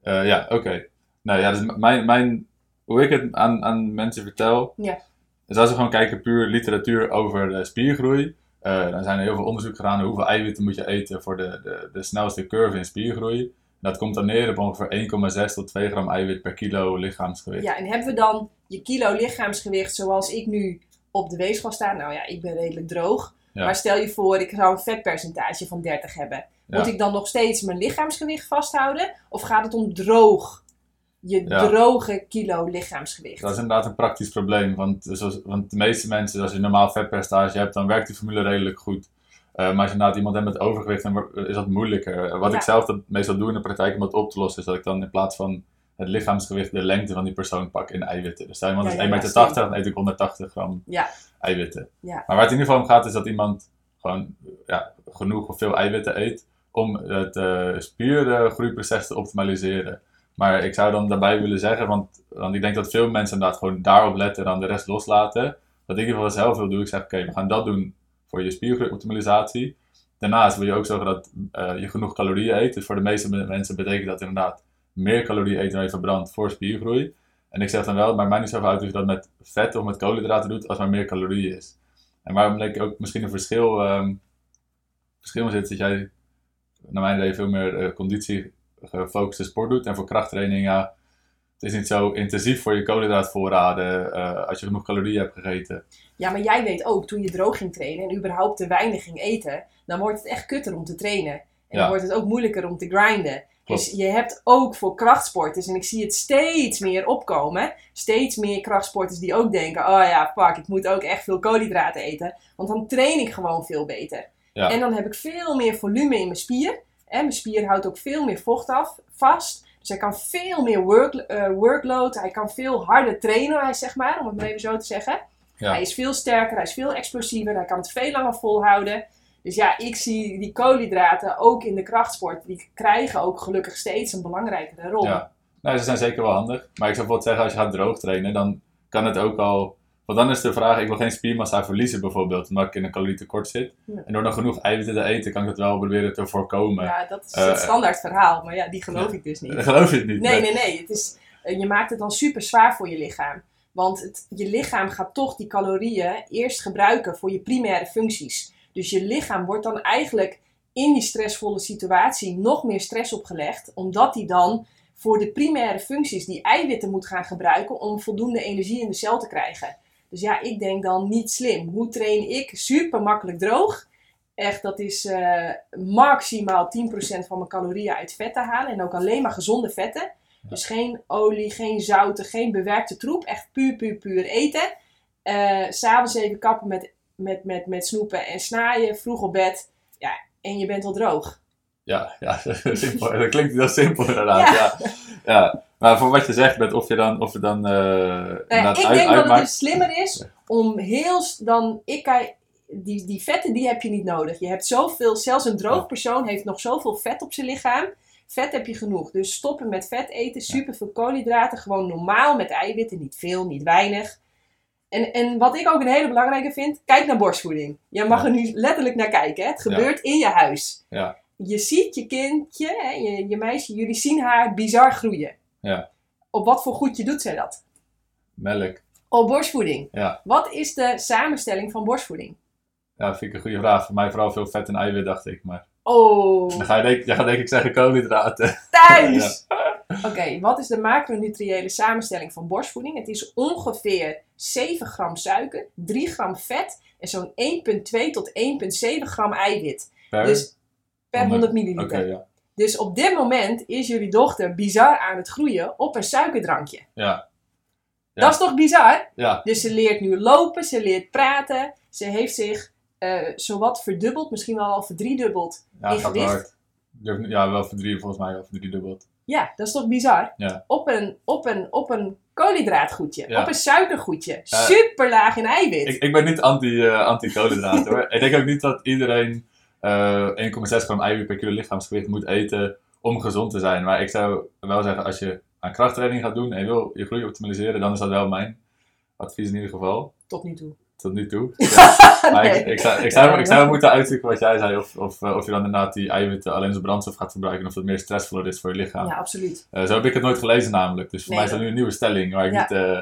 Eh ja, oké. Nou ja, dus mijn, mijn, hoe ik het aan, aan mensen vertel, Ja. is als we gewoon kijken puur literatuur over de spiergroei, eh, dan zijn er heel veel onderzoek gedaan naar hoeveel eiwitten moet je eten voor de, de, de snelste curve in spiergroei. Dat komt dan neer op ongeveer 1,6 tot 2 gram eiwit per kilo lichaamsgewicht. Ja, en hebben we dan je kilo lichaamsgewicht zoals ik nu op de weegschaal sta? Nou ja, ik ben redelijk droog. Ja. Maar stel je voor, ik zou een vetpercentage van 30 hebben. Moet Ja. ik dan nog steeds mijn lichaamsgewicht vasthouden? Of gaat het om droog? Je Ja. droge kilo lichaamsgewicht. Dat is inderdaad een praktisch probleem, want, zoals, want de meeste mensen, als je een normaal vetpercentage hebt, dan werkt die formule redelijk goed. Eh, maar als je inderdaad iemand hebt met overgewicht, dan is dat moeilijker. Eh, Wat Ja. ik zelf dat meestal doe in de praktijk om dat op te lossen, is dat ik dan in plaats van het lichaamsgewicht de lengte van die persoon pak in eiwitten. Dus stel iemand Ja, is ja, 1,80 ja, meter, dan eet ik 180 gram Ja. eiwitten. Ja. Maar waar het in ieder geval om gaat, is dat iemand gewoon ja, genoeg of veel eiwitten eet om het eh spiergroeiproces te optimaliseren. Maar ik zou dan daarbij willen zeggen, want, want ik denk dat veel mensen inderdaad gewoon daarop letten en dan de rest loslaten. Wat ik in ieder geval zelf wil doen, ik zeg oké, we gaan dat doen voor je spiergroeioptimalisatie. Daarnaast wil je ook zorgen dat eh, je genoeg calorieën eet. Dus voor de meeste me- mensen betekent dat inderdaad meer calorieën eten dan je verbrandt voor spiergroei. En ik zeg dan wel, maakt mij niet zoveel uit of dat met vet of met koolhydraten doet, als maar meer calorieën is. En waarom denk ik ook misschien een verschil, ehm, verschil zit, dat jij naar mijn idee veel meer eh, conditie gefocuste sport doet. En voor krachttraining, ja, het is niet zo intensief voor je koolhydraatvoorraden eh, als je genoeg calorieën hebt gegeten. Ja, maar jij weet ook, toen je droog ging trainen en überhaupt te weinig ging eten, dan wordt het echt kutter om te trainen. En Ja. dan wordt het ook moeilijker om te grinden. Klopt. Dus je hebt ook voor krachtsporters, en ik zie het steeds meer opkomen, steeds meer krachtsporters die ook denken, oh ja, fuck, ik moet ook echt veel koolhydraten eten, want dan train ik gewoon veel beter. Ja. En dan heb ik veel meer volume in mijn spier. En mijn spier houdt ook veel meer vocht af, vast. Dus hij kan veel meer work, eh, workload, hij kan veel harder trainen, hij zeg maar, om het maar even zo te zeggen. Ja. Hij is veel sterker, hij is veel explosiever, hij kan het veel langer volhouden. Dus ja, ik zie die koolhydraten ook in de krachtsport, die krijgen ook gelukkig steeds een belangrijkere rol. Ja, nou, ze zijn zeker wel handig. Maar ik zou bijvoorbeeld zeggen, als je gaat droog trainen, dan kan het ook al... Want dan is de vraag, ik wil geen spiermassa verliezen bijvoorbeeld, omdat ik in een calorietekort zit. Ja. En door dan genoeg eiwitten te eten, kan ik dat wel proberen te voorkomen. Ja, dat is Eh, het standaard verhaal, maar ja, die geloof ja. ik dus niet. Dat geloof je het niet. Nee, nee, nee. Het is, eh, je maakt het dan super zwaar voor je lichaam. Want het, je lichaam gaat toch die calorieën eerst gebruiken voor je primaire functies. Dus je lichaam wordt dan eigenlijk in die stressvolle situatie nog meer stress opgelegd, omdat hij dan voor de primaire functies die eiwitten moet gaan gebruiken om voldoende energie in de cel te krijgen. Dus ja, ik denk dan niet slim. Hoe train ik super makkelijk droog? Echt, dat is eh, maximaal 10% van mijn calorieën uit vet te halen. En ook alleen maar gezonde vetten. Dus geen olie, geen zouten, geen bewerkte troep. Echt puur, puur, puur eten. Eh, S'avonds even kappen met, met, met, met snoepen en snaaien. Vroeg op bed. Ja, en je bent al droog. Ja, ja simpel. dat klinkt heel simpel inderdaad. Ja. Ja. Maar voor wat je zegt, met of je dan, of je dan uh, nou ja, Ik denk dat het dus slimmer is om heel dan, ik die, die vetten die heb je niet nodig. Je hebt zoveel, zelfs een droog persoon heeft nog zoveel vet op zijn lichaam. Vet heb je genoeg. Dus stoppen met vet eten, super veel koolhydraten, gewoon normaal met eiwitten, niet veel, niet weinig. En, en wat ik ook een hele belangrijke vind, kijk naar borstvoeding. Je mag er nu letterlijk naar kijken. Hè? Het gebeurt in je huis. Ja. Je ziet je kindje, hè, je, je meisje, jullie zien haar bizar groeien. Ja. Op wat voor goedje doet zij dat? Melk. Op borstvoeding. Ja. Wat is de samenstelling van borstvoeding? Ja, vind ik een goede vraag. Voor mij vooral veel vet en eiwit, dacht ik. Maar... Oh. Dan ga je, denk, je gaat denk ik zeggen koolhydraten. Thuis! Oké, wat is de macronutriële samenstelling van borstvoeding? Het is ongeveer 7 gram suiker, 3 gram vet en zo'n 1,2 tot 1,7 gram eiwit. Per? Dus per 100 milliliter. Ja. Dus op dit moment is jullie dochter bizar aan het groeien op een suikerdrankje. Ja. Ja. Dat is toch bizar? Ja. Dus ze leert nu lopen, ze leert praten, ze heeft zich eh zowat verdubbeld, misschien wel al verdriedubbeld Ja, in gewicht. Ja, wel voor drie, volgens mij wel voor drie dubbeld. Ja, dat is toch bizar? Ja. Op, een, op, een, op een koolhydraatgoedje, Ja. op een suikergoedje, super laag in eiwit. Ik, ik ben niet anti, eh, anti-koolhydraten hoor. Ik denk ook niet dat iedereen eh 1,6 gram eiwit per kilo lichaamsgewicht moet eten om gezond te zijn. Maar ik zou wel zeggen, als je aan krachttraining gaat doen en je wil je groei optimaliseren, dan is dat wel mijn advies in ieder geval. Tot nu toe. Tot nu toe. Ja. Maar ik, Nee. ik, zou, ik, zou, ik zou moeten uitzoeken wat jij zei. Of, of, eh, of je dan inderdaad die eiwitten alleen als brandstof gaat verbruiken. Of dat meer stressvoller is voor je lichaam. Ja, absoluut. Eh, zo heb ik het nooit gelezen namelijk. Dus voor Nee, mij is dat nu een nieuwe stelling waar ik Ja. niet eh,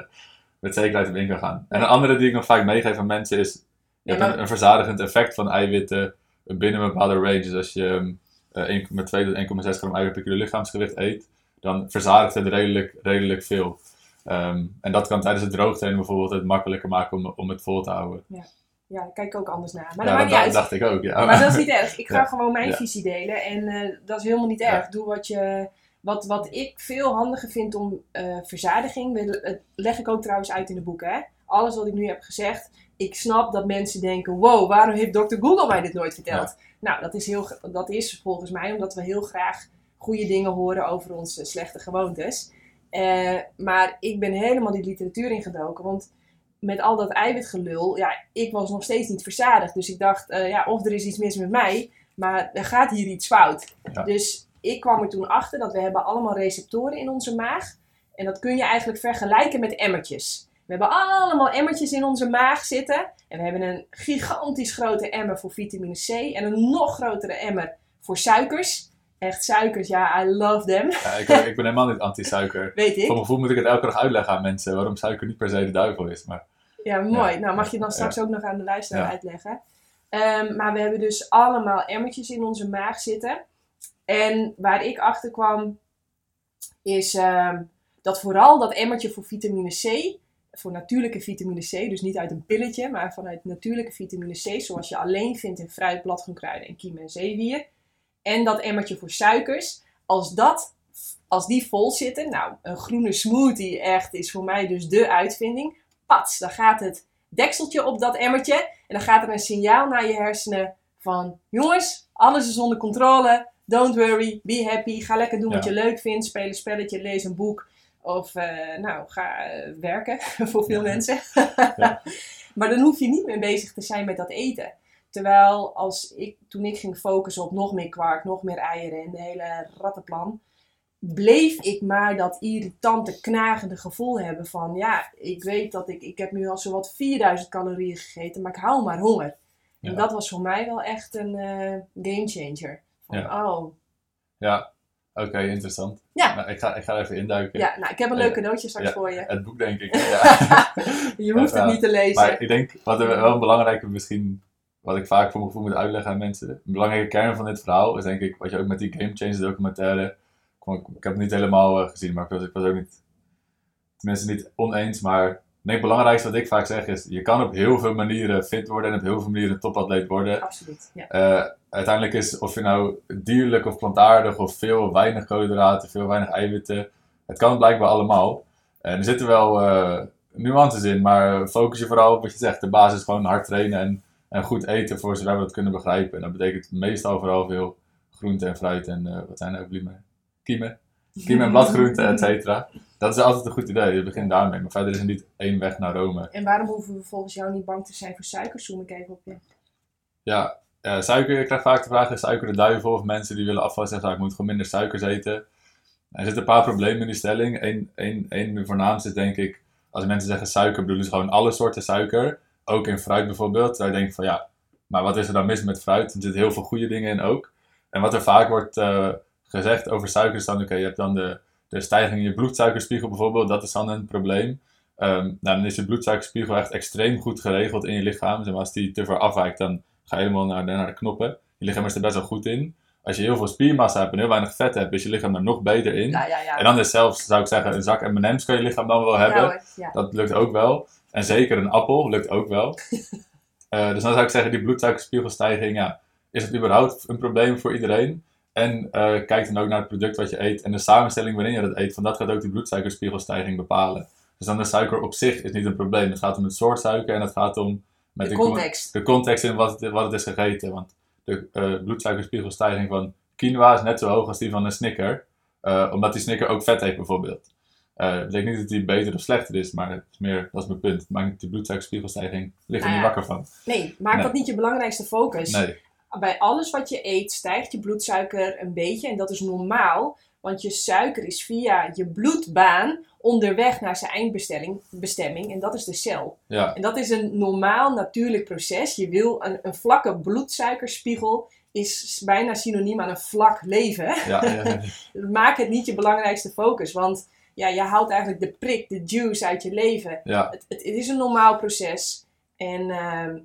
met zekerheid op in kan gaan. En een andere die ik nog vaak meegeef aan mensen is... Je Ja, hebt een verzadigend effect van eiwitten binnen een bepaalde range. Dus als je eh, 1,2 tot 1,6 gram eiwit per kilo lichaamsgewicht eet, dan verzadigt het redelijk, redelijk veel. Ehm, en dat kan tijdens het droogtrainen bijvoorbeeld het makkelijker maken om, om het vol te houden. Ja, daar kijk ik ook anders naar. Maar ja, dat dacht ik ook. Ja. Maar dat is niet erg. Ik ga Ja. gewoon mijn Ja. visie delen. En eh, dat is helemaal niet Ja. erg. Doe wat je. Wat, wat ik veel handiger vind om eh, verzadiging. Dat leg ik ook trouwens uit in de boeken. Hè? Alles wat ik nu heb gezegd. Ik snap dat mensen denken: wow, waarom heeft Dr. Google mij dit nooit verteld? Nou, dat is, heel, dat is volgens mij omdat we heel graag goede dingen horen over onze slechte gewoontes. Eh, maar ik ben helemaal die literatuur ingedoken. Want met al dat eiwitgelul, ja, ik was nog steeds niet verzadigd. Dus ik dacht, eh, ja, of er is iets mis met mij, maar er gaat hier iets fout. Ja. Dus ik kwam er toen achter dat we hebben allemaal receptoren in onze maag. En dat kun je eigenlijk vergelijken met emmertjes. We hebben allemaal emmertjes in onze maag zitten. En we hebben een gigantisch grote emmer voor vitamine C. En een nog grotere emmer voor suikers. Echt suikers, ja, I love them. Ja, ik, ik ben helemaal niet anti-suiker. Weet Voor ik. mijn gevoel moet ik het elke dag uitleggen aan mensen waarom suiker niet per se de duivel is. Maar Ja, mooi. Nou, mag je dan straks ook nog aan de luisteraar uitleggen. Ehm, maar we hebben dus allemaal emmertjes in onze maag zitten. En waar ik achter kwam, is ehm, dat vooral dat emmertje voor vitamine C, voor natuurlijke vitamine C, dus niet uit een pilletje, maar vanuit natuurlijke vitamine C, zoals je alleen vindt in fruit, bladgroenkruiden en kiem en zeewier. En dat emmertje voor suikers, als, dat, als die vol zitten, nou, een groene smoothie echt is voor mij dus de uitvinding. Pats, dan gaat het dekseltje op dat emmertje en dan gaat er een signaal naar je hersenen van, jongens, alles is onder controle, don't worry, be happy, ga lekker doen wat je leuk vindt, speel een spelletje, lees een boek of eh, nou, ga eh, werken voor veel Ja. mensen. Ja. maar dan hoef je niet meer bezig te zijn met dat eten. Terwijl als ik, toen ik ging focussen op nog meer kwark, nog meer eieren en de hele rattenplan, bleef ik maar dat irritante, knagende gevoel hebben van, ja, ik weet dat ik, ik heb nu al zowat 4000 calorieën gegeten, maar ik hou maar honger. En dat was voor mij wel echt een eh game changer. Van, oh, ja, oké, interessant. Ja. Nou, ik, ga, ik ga even induiken. ja, nou, ik heb een Ja. leuk cadeautje straks Ja. voor je. Het boek denk ik. Ja. Je hoeft het niet te lezen. Maar ik denk, wat er wel een belangrijke misschien, wat ik vaak voor mijn gevoel moet uitleggen aan mensen. Een belangrijke kern van dit verhaal is denk ik, wat je ook met die Game Change documentaire, ik, ik heb het niet helemaal eh, gezien, maar ik was, ik was ook niet, tenminste niet oneens, maar ik denk het belangrijkste wat ik vaak zeg is, je kan op heel veel manieren fit worden en op heel veel manieren een topatleet worden. Absoluut, ja. Eh, uiteindelijk is of je nou dierlijk of plantaardig of veel of weinig koolhydraten, veel weinig eiwitten, het kan blijkbaar allemaal. En er zitten wel eh, nuances in, maar focus je vooral op wat je zegt. De basis is gewoon hard trainen en, en goed eten voor zodat we het kunnen begrijpen. En dat betekent meestal vooral veel groente en fruit en eh, wat zijn er ook? Kiemen. Kiemen en bladgroenten, et cetera. Dat is altijd een goed idee. Je begint daarmee. Maar verder is er niet één weg naar Rome. En waarom hoeven we volgens jou niet bang te zijn voor suiker? Zoom ik even op je. Ja, suiker. Ik krijg vaak de vraag: is suiker de duivel? Of mensen die willen afvallen zeggen: ah, ik moet gewoon minder suikers eten. Er zitten een paar problemen in die stelling. Eén één, één de voornaamste is denk ik: als mensen zeggen suiker, bedoelen ze gewoon alle soorten suiker. Ook in fruit bijvoorbeeld. Daar denk ik van ja, maar wat is er dan mis met fruit? Er zitten heel veel goede dingen in ook. En wat er vaak wordt eh, gezegd over suiker is dan: oké, je hebt dan de, de stijging in je bloedsuikerspiegel bijvoorbeeld. Dat is dan een probleem. Ehm, nou, dan is je bloedsuikerspiegel echt extreem goed geregeld in je lichaam. Dus als die te ver afwijkt, dan ga je helemaal naar de, naar de knoppen. Je lichaam is er best wel goed in. Als je heel veel spiermassa hebt en heel weinig vet hebt, is je lichaam er nog beter in. Ja, ja, ja. En dan is zelfs, zou ik zeggen, een zak M&M's kan je lichaam dan wel hebben. Dat lukt ook wel. En zeker een appel lukt ook wel. Eh, dus dan zou ik zeggen, die bloedsuikerspiegelstijging, ja, is het überhaupt een probleem voor iedereen? En eh, kijk dan ook naar het product wat je eet en de samenstelling waarin je dat eet, van dat gaat ook die bloedsuikerspiegelstijging bepalen. Dus dan de suiker op zich is niet een probleem. Het gaat om het soort suiker en het gaat om met De con- context. de context in wat het, wat het is gegeten. Want de eh, bloedsuikerspiegelstijging van quinoa is net zo hoog als die van een snicker. eh, omdat die snicker ook vet heeft bijvoorbeeld. Dat betekent niet dat die beter of slechter is, maar het is meer, dat is mijn punt. Maar de bloedsuikerspiegelstijging ligt er Nou niet ja. wakker van. Nee, maak Nee. dat niet je belangrijkste focus. Nee, Bij alles wat je eet stijgt je bloedsuiker een beetje en dat is normaal. Want je suiker is via je bloedbaan onderweg naar zijn eindbestemming bestemming, en dat is de cel. ja, En dat is een normaal natuurlijk proces. Je wil een, een vlakke bloedsuikerspiegel is bijna synoniem aan een vlak leven. ja, ja. Maak het niet je belangrijkste focus, want ja, je haalt eigenlijk de prik, de juice uit je leven. ja. Het, het, het is een normaal proces. En ehm,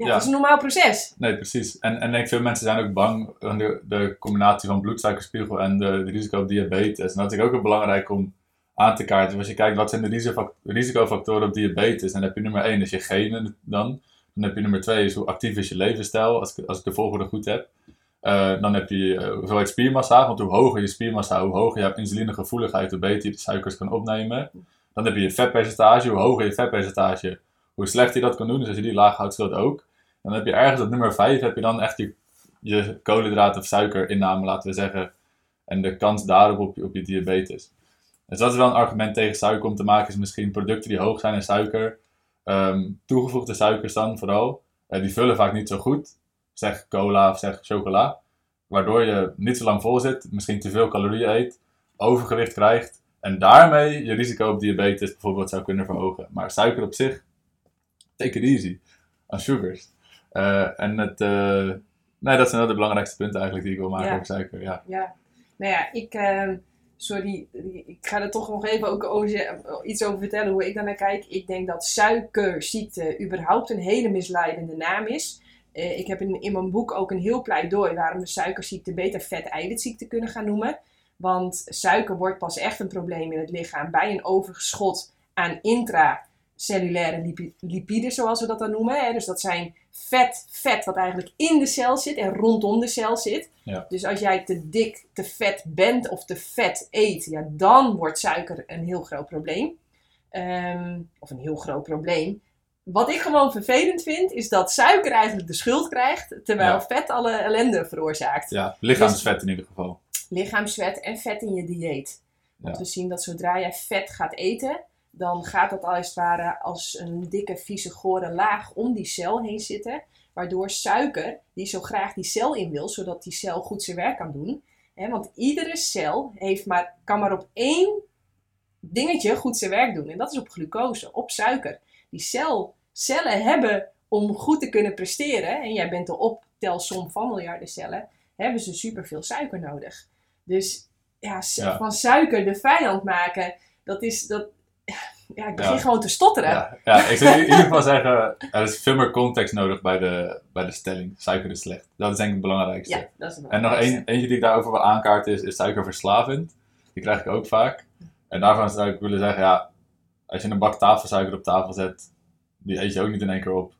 ja, Ja. het is een normaal proces. Nee, precies. En, en ik denk veel mensen zijn ook bang van de, de combinatie van bloedsuikerspiegel en de, de risico op diabetes. En dat is ook wel belangrijk om aan te kaarten. Als je kijkt wat zijn de risicofac- risicofactoren op diabetes, dan heb je nummer 1 is je genen dan. Dan heb je nummer 2 is hoe actief is je levensstijl, als ik, als ik de volgorde goed heb. Eh, dan heb je eh, hoeveelheid spiermassa, want hoe hoger je spiermassa, hoe hoger je hebt insulinegevoeligheid, hoe beter je de suikers kan opnemen. Dan heb je je vetpercentage, hoe hoger je vetpercentage, hoe slechter je dat kan doen. Dus als je die laag houdt, scheelt ook. Dan heb je ergens op nummer 5 heb je dan echt je, koolhydraat of suikerinname, laten we zeggen. En de kans daarop op, je- diabetes. Dus dat is wel een argument tegen suiker om te maken, is misschien producten die hoog zijn in suiker. ehm, toegevoegde suikers dan vooral. eh, die vullen vaak niet zo goed. Zeg cola of zeg chocola. Waardoor je niet zo lang vol zit, misschien te veel calorieën eet, overgewicht krijgt. En daarmee je risico op diabetes bijvoorbeeld zou kunnen verhogen. Maar suiker op zich, take it easy. On sugars. Eh, en het, eh, nee, dat zijn wel de belangrijkste punten eigenlijk die ik wil maken Ja. over suiker. Ja. Ja, nou ja, ik, ehm, sorry, ik ga er toch nog even ook over, iets over vertellen hoe ik daar naar kijk. Ik denk dat suikerziekte überhaupt een hele misleidende naam is. Eh, ik heb in, in mijn boek ook een heel pleidooi waarom we suikerziekte beter vet-eiwitziekte kunnen gaan noemen. Want suiker wordt pas echt een probleem in het lichaam bij een overgeschot aan intracellulaire lipi- lipiden, zoals we dat dan noemen. Hè. Dus dat zijn vet, vet wat eigenlijk in de cel zit en rondom de cel zit. Dus als jij te dik, te vet bent of te vet eet, ja, dan wordt suiker een heel groot probleem. Ehm, of een heel groot probleem. Wat ik gewoon vervelend vind, is dat suiker eigenlijk de schuld krijgt, terwijl Ja. vet alle ellende veroorzaakt. ja, lichaamsvet in ieder geval. Lichaamsvet en vet in je dieet. Want Ja. we zien dat zodra jij vet gaat eten, dan gaat dat als het ware als een dikke, vieze, gore laag om die cel heen zitten. Waardoor suiker, die zo graag die cel in wil, zodat die cel goed zijn werk kan doen. Hè, want iedere cel heeft maar, kan maar op één dingetje goed zijn werk doen. En dat is op glucose, op suiker. Die cel, cellen hebben om goed te kunnen presteren, en jij bent de optelsom van miljarden cellen, hebben ze superveel suiker nodig. Dus ja, van suiker de vijand maken, dat is, dat, ja, ik begin Ja. gewoon te stotteren. Ja, ja, ik zou in ieder geval zeggen, er is veel meer context nodig bij de, bij de stelling. Suiker is slecht. Dat is denk ik het belangrijkste. Ja, dat is het En nog één, eentje die ik daarover wil aankaarten is, is suikerverslavend. Die krijg ik ook vaak. En daarvan zou ik willen zeggen, ja, als je een bak tafelsuiker op tafel zet, die eet je ook niet in één keer op.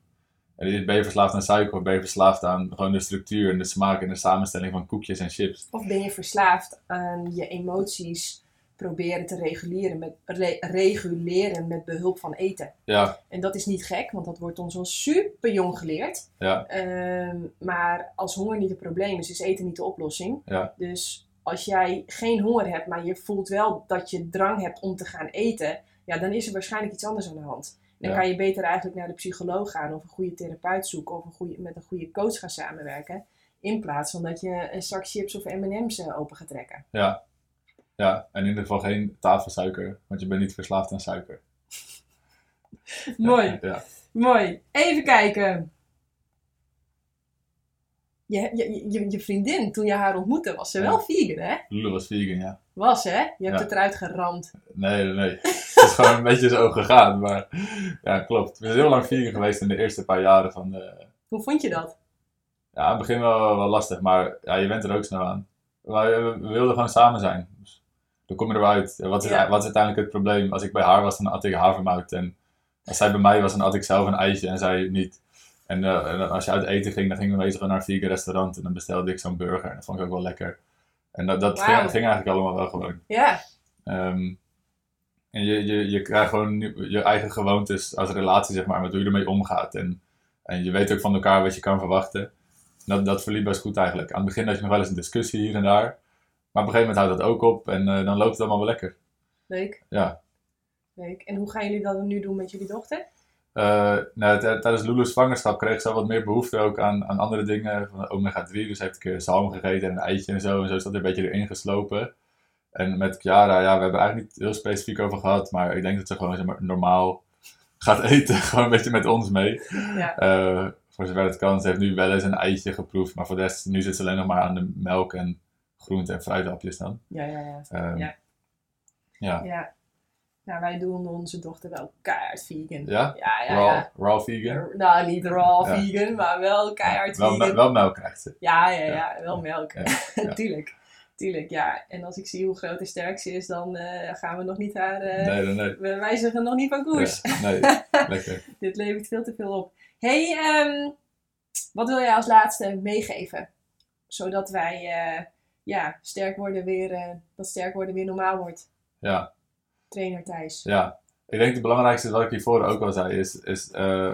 En ben je verslaafd aan suiker of ben je verslaafd aan gewoon de structuur en de smaak en de samenstelling van koekjes en chips? Of ben je verslaafd aan je emoties proberen te reguleren met, re- reguleren met behulp van eten. Ja, En dat is niet gek, want dat wordt ons al super jong geleerd. ja, Ehm, maar als honger niet het probleem is, is eten niet de oplossing. Ja. Dus als jij geen honger hebt, maar je voelt wel dat je drang hebt om te gaan eten, ja, dan is er waarschijnlijk iets anders aan de hand. Dan Ja. kan je beter eigenlijk naar de psycholoog gaan of een goede therapeut zoeken of een goede, met een goede coach gaan samenwerken. In plaats van dat je een zak chips of M&M's eh, open gaat trekken. ja. Ja, en in ieder geval geen tafelsuiker, want je bent niet verslaafd aan suiker. Mooi, Ja, mooi. Even kijken. Je, je, je, je vriendin, toen je haar ontmoette, was ze Ja. wel vegan, hè? Lulu was vegan, ja. Was, hè? Je hebt Ja. het eruit geramd. Nee, nee, nee. Het is gewoon een beetje zo gegaan, maar ja, klopt. Ik ben heel lang vegan geweest in de eerste paar jaren van de... Hoe vond je dat? Ja, in het begin wel, wel lastig, maar ja, je bent er ook snel aan. Maar we, we wilden gewoon samen zijn. Dan kom je er wel uit. Wat is, Ja. wat is uiteindelijk het probleem? Als ik bij haar was, dan at ik havermout. En als zij bij mij was, dan at ik zelf een ijsje en zij niet. En, eh, en als je uit eten ging, dan gingen we meestal naar een vegan restaurant. En dan bestelde ik zo'n burger. En dat vond ik ook wel lekker. En dat, dat ging, eigenlijk allemaal wel gewoon. Ja, Ehm, en je, je, je krijgt gewoon je eigen gewoontes als relatie, zeg maar, met hoe je ermee omgaat. En, en je weet ook van elkaar wat je kan verwachten. Dat, dat verliep best goed eigenlijk. Aan het begin had je nog wel eens een discussie hier en daar. Maar op een gegeven moment houdt dat ook op en eh, dan loopt het allemaal wel lekker. leuk. Ja. leuk. En hoe gaan jullie dat nu doen met jullie dochter? Eh, nou, tijdens Lulu's zwangerschap kreeg ze wat meer behoefte ook aan, aan andere dingen. Van omega 3, dus heeft ik zalm gegeten en een eitje en zo. En zo is dat een beetje erin geslopen. En met Chiara, ja, we hebben eigenlijk niet heel specifiek over gehad. Maar ik denk dat ze gewoon zeg maar, normaal gaat eten. gewoon een beetje met ons mee. Ja. Eh, voor zover het kan. Ze heeft nu wel eens een eitje geproefd. Maar voor de rest, nu zit ze alleen nog maar aan de melk en groente- en fruithapjes dan. Ja, ja, ja. Ehm, Ja. ja. ja. Nou, wij doen onze dochter wel keihard vegan. Ja? Ja, ja, Raw, ja. raw vegan. Nou, niet raw Ja. vegan, maar wel keihard wel, vegan. wel melk krijgt ze. Ja, ja, ja, wel melk. Tuurlijk. Tuurlijk, ja. En als ik zie hoe groot en sterk ze is, dan eh, gaan we nog niet haar... eh, Nee, nee, nee. we wijzigen nog niet van koers. Nee, lekker. Dit levert veel te veel op. hey, ehm, wat wil jij als laatste meegeven? Zodat wij eh, ja, sterk worden weer, eh, dat sterk worden weer normaal wordt. Ja, Trainer Thijs. ja. Ik denk het belangrijkste wat ik hiervoor ook al zei is, is eh,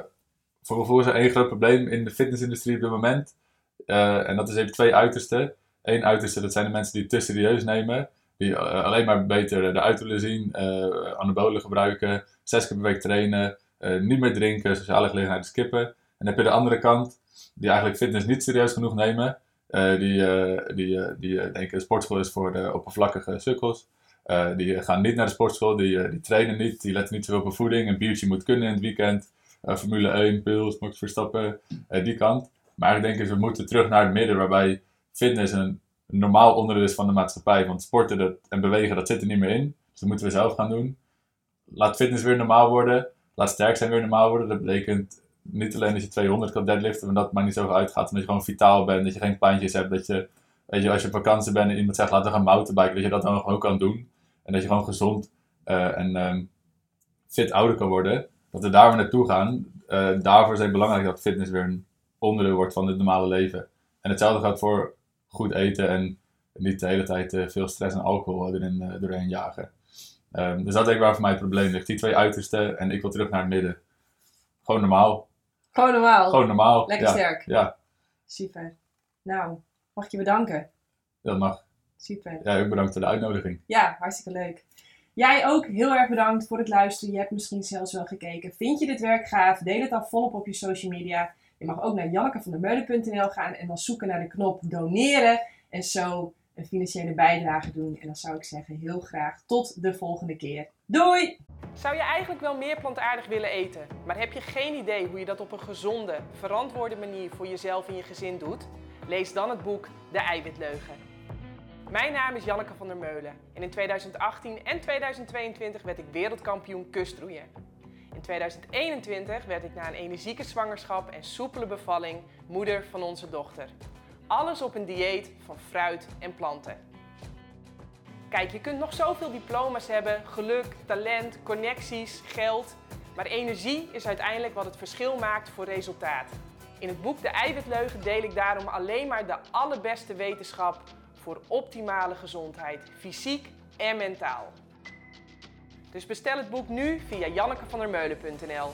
voor mijn gevoel is er één groot probleem in de fitnessindustrie op dit moment. Eh, en dat is even twee uitersten. Eén uiterste, dat zijn de mensen die het te serieus nemen. Die alleen maar beter eruit willen zien, anabolen gebruiken, zes keer per week trainen, niet meer drinken, sociale gelegenheden skippen. En dan heb je de andere kant, die eigenlijk fitness niet serieus genoeg nemen. Eh, die eh, die, eh, die denken sportschool is voor de oppervlakkige sukkels. Die gaan niet naar de sportschool, die, die trainen niet, die letten niet zoveel op voeding. Een biertje moet kunnen in het weekend. Formule 1, pils, Max Verstappen, die kant. Maar eigenlijk denken ze, we moeten terug naar het midden, waarbij fitness een, een normaal onderdeel is van de maatschappij. Want sporten dat, en bewegen, dat zit er niet meer in. Dus dat moeten we zelf gaan doen. Laat fitness weer normaal worden. Laat sterk zijn weer normaal worden. Dat betekent niet alleen dat je 200 kan deadliften, maar dat maar niet zoveel uitgaat. Maar dat je gewoon vitaal bent, dat je geen pijntjes hebt. Dat je, weet je, als je op vakantie bent en iemand zegt laten we gaan mountainbiken, dat je dat dan gewoon kan doen. En dat je gewoon gezond eh, en ehm, fit ouder kan worden. Dat we daar weer naartoe gaan. Eh, daarvoor is het belangrijk dat fitness weer een onderdeel wordt van het normale leven. En hetzelfde geldt voor goed eten en niet de hele tijd eh, veel stress en alcohol erin, doorheen jagen. Ehm, dus dat denk ik waar voor mij het probleem ligt. Die twee uitersten en ik wil terug naar het midden. Gewoon normaal. Gewoon normaal. Gewoon normaal. Lekker ja. sterk. Ja, Super. Nou, mag ik je bedanken. dat mag. Super. Ja, ook bedankt voor de uitnodiging. Ja, hartstikke leuk. Jij ook heel erg bedankt voor het luisteren. Je hebt misschien zelfs wel gekeken. Vind je dit werk gaaf? Deel het dan volop op je social media. Je mag ook naar jannekevandermeulen.nl gaan en dan zoeken naar de knop doneren. En zo een financiële bijdrage doen. En dan zou ik zeggen heel graag tot de volgende keer. Doei! Zou je eigenlijk wel meer plantaardig willen eten, maar heb je geen idee hoe je dat op een gezonde, verantwoorde manier voor jezelf en je gezin doet? Lees dan het boek De Eiwitleugen. Mijn naam is Janneke van der Meulen en in 2018 en 2022 werd ik wereldkampioen kustroeien. In 2021 werd ik na een energieke zwangerschap en soepele bevalling moeder van onze dochter. Alles op een dieet van fruit en planten. Kijk, je kunt nog zoveel diploma's hebben, geluk, talent, connecties, geld. Maar energie is uiteindelijk wat het verschil maakt voor resultaat. In het boek De Eiwitleugen deel ik daarom alleen maar de allerbeste wetenschap voor optimale gezondheid, fysiek en mentaal. Dus bestel het boek nu via jannekevandermeulen.nl.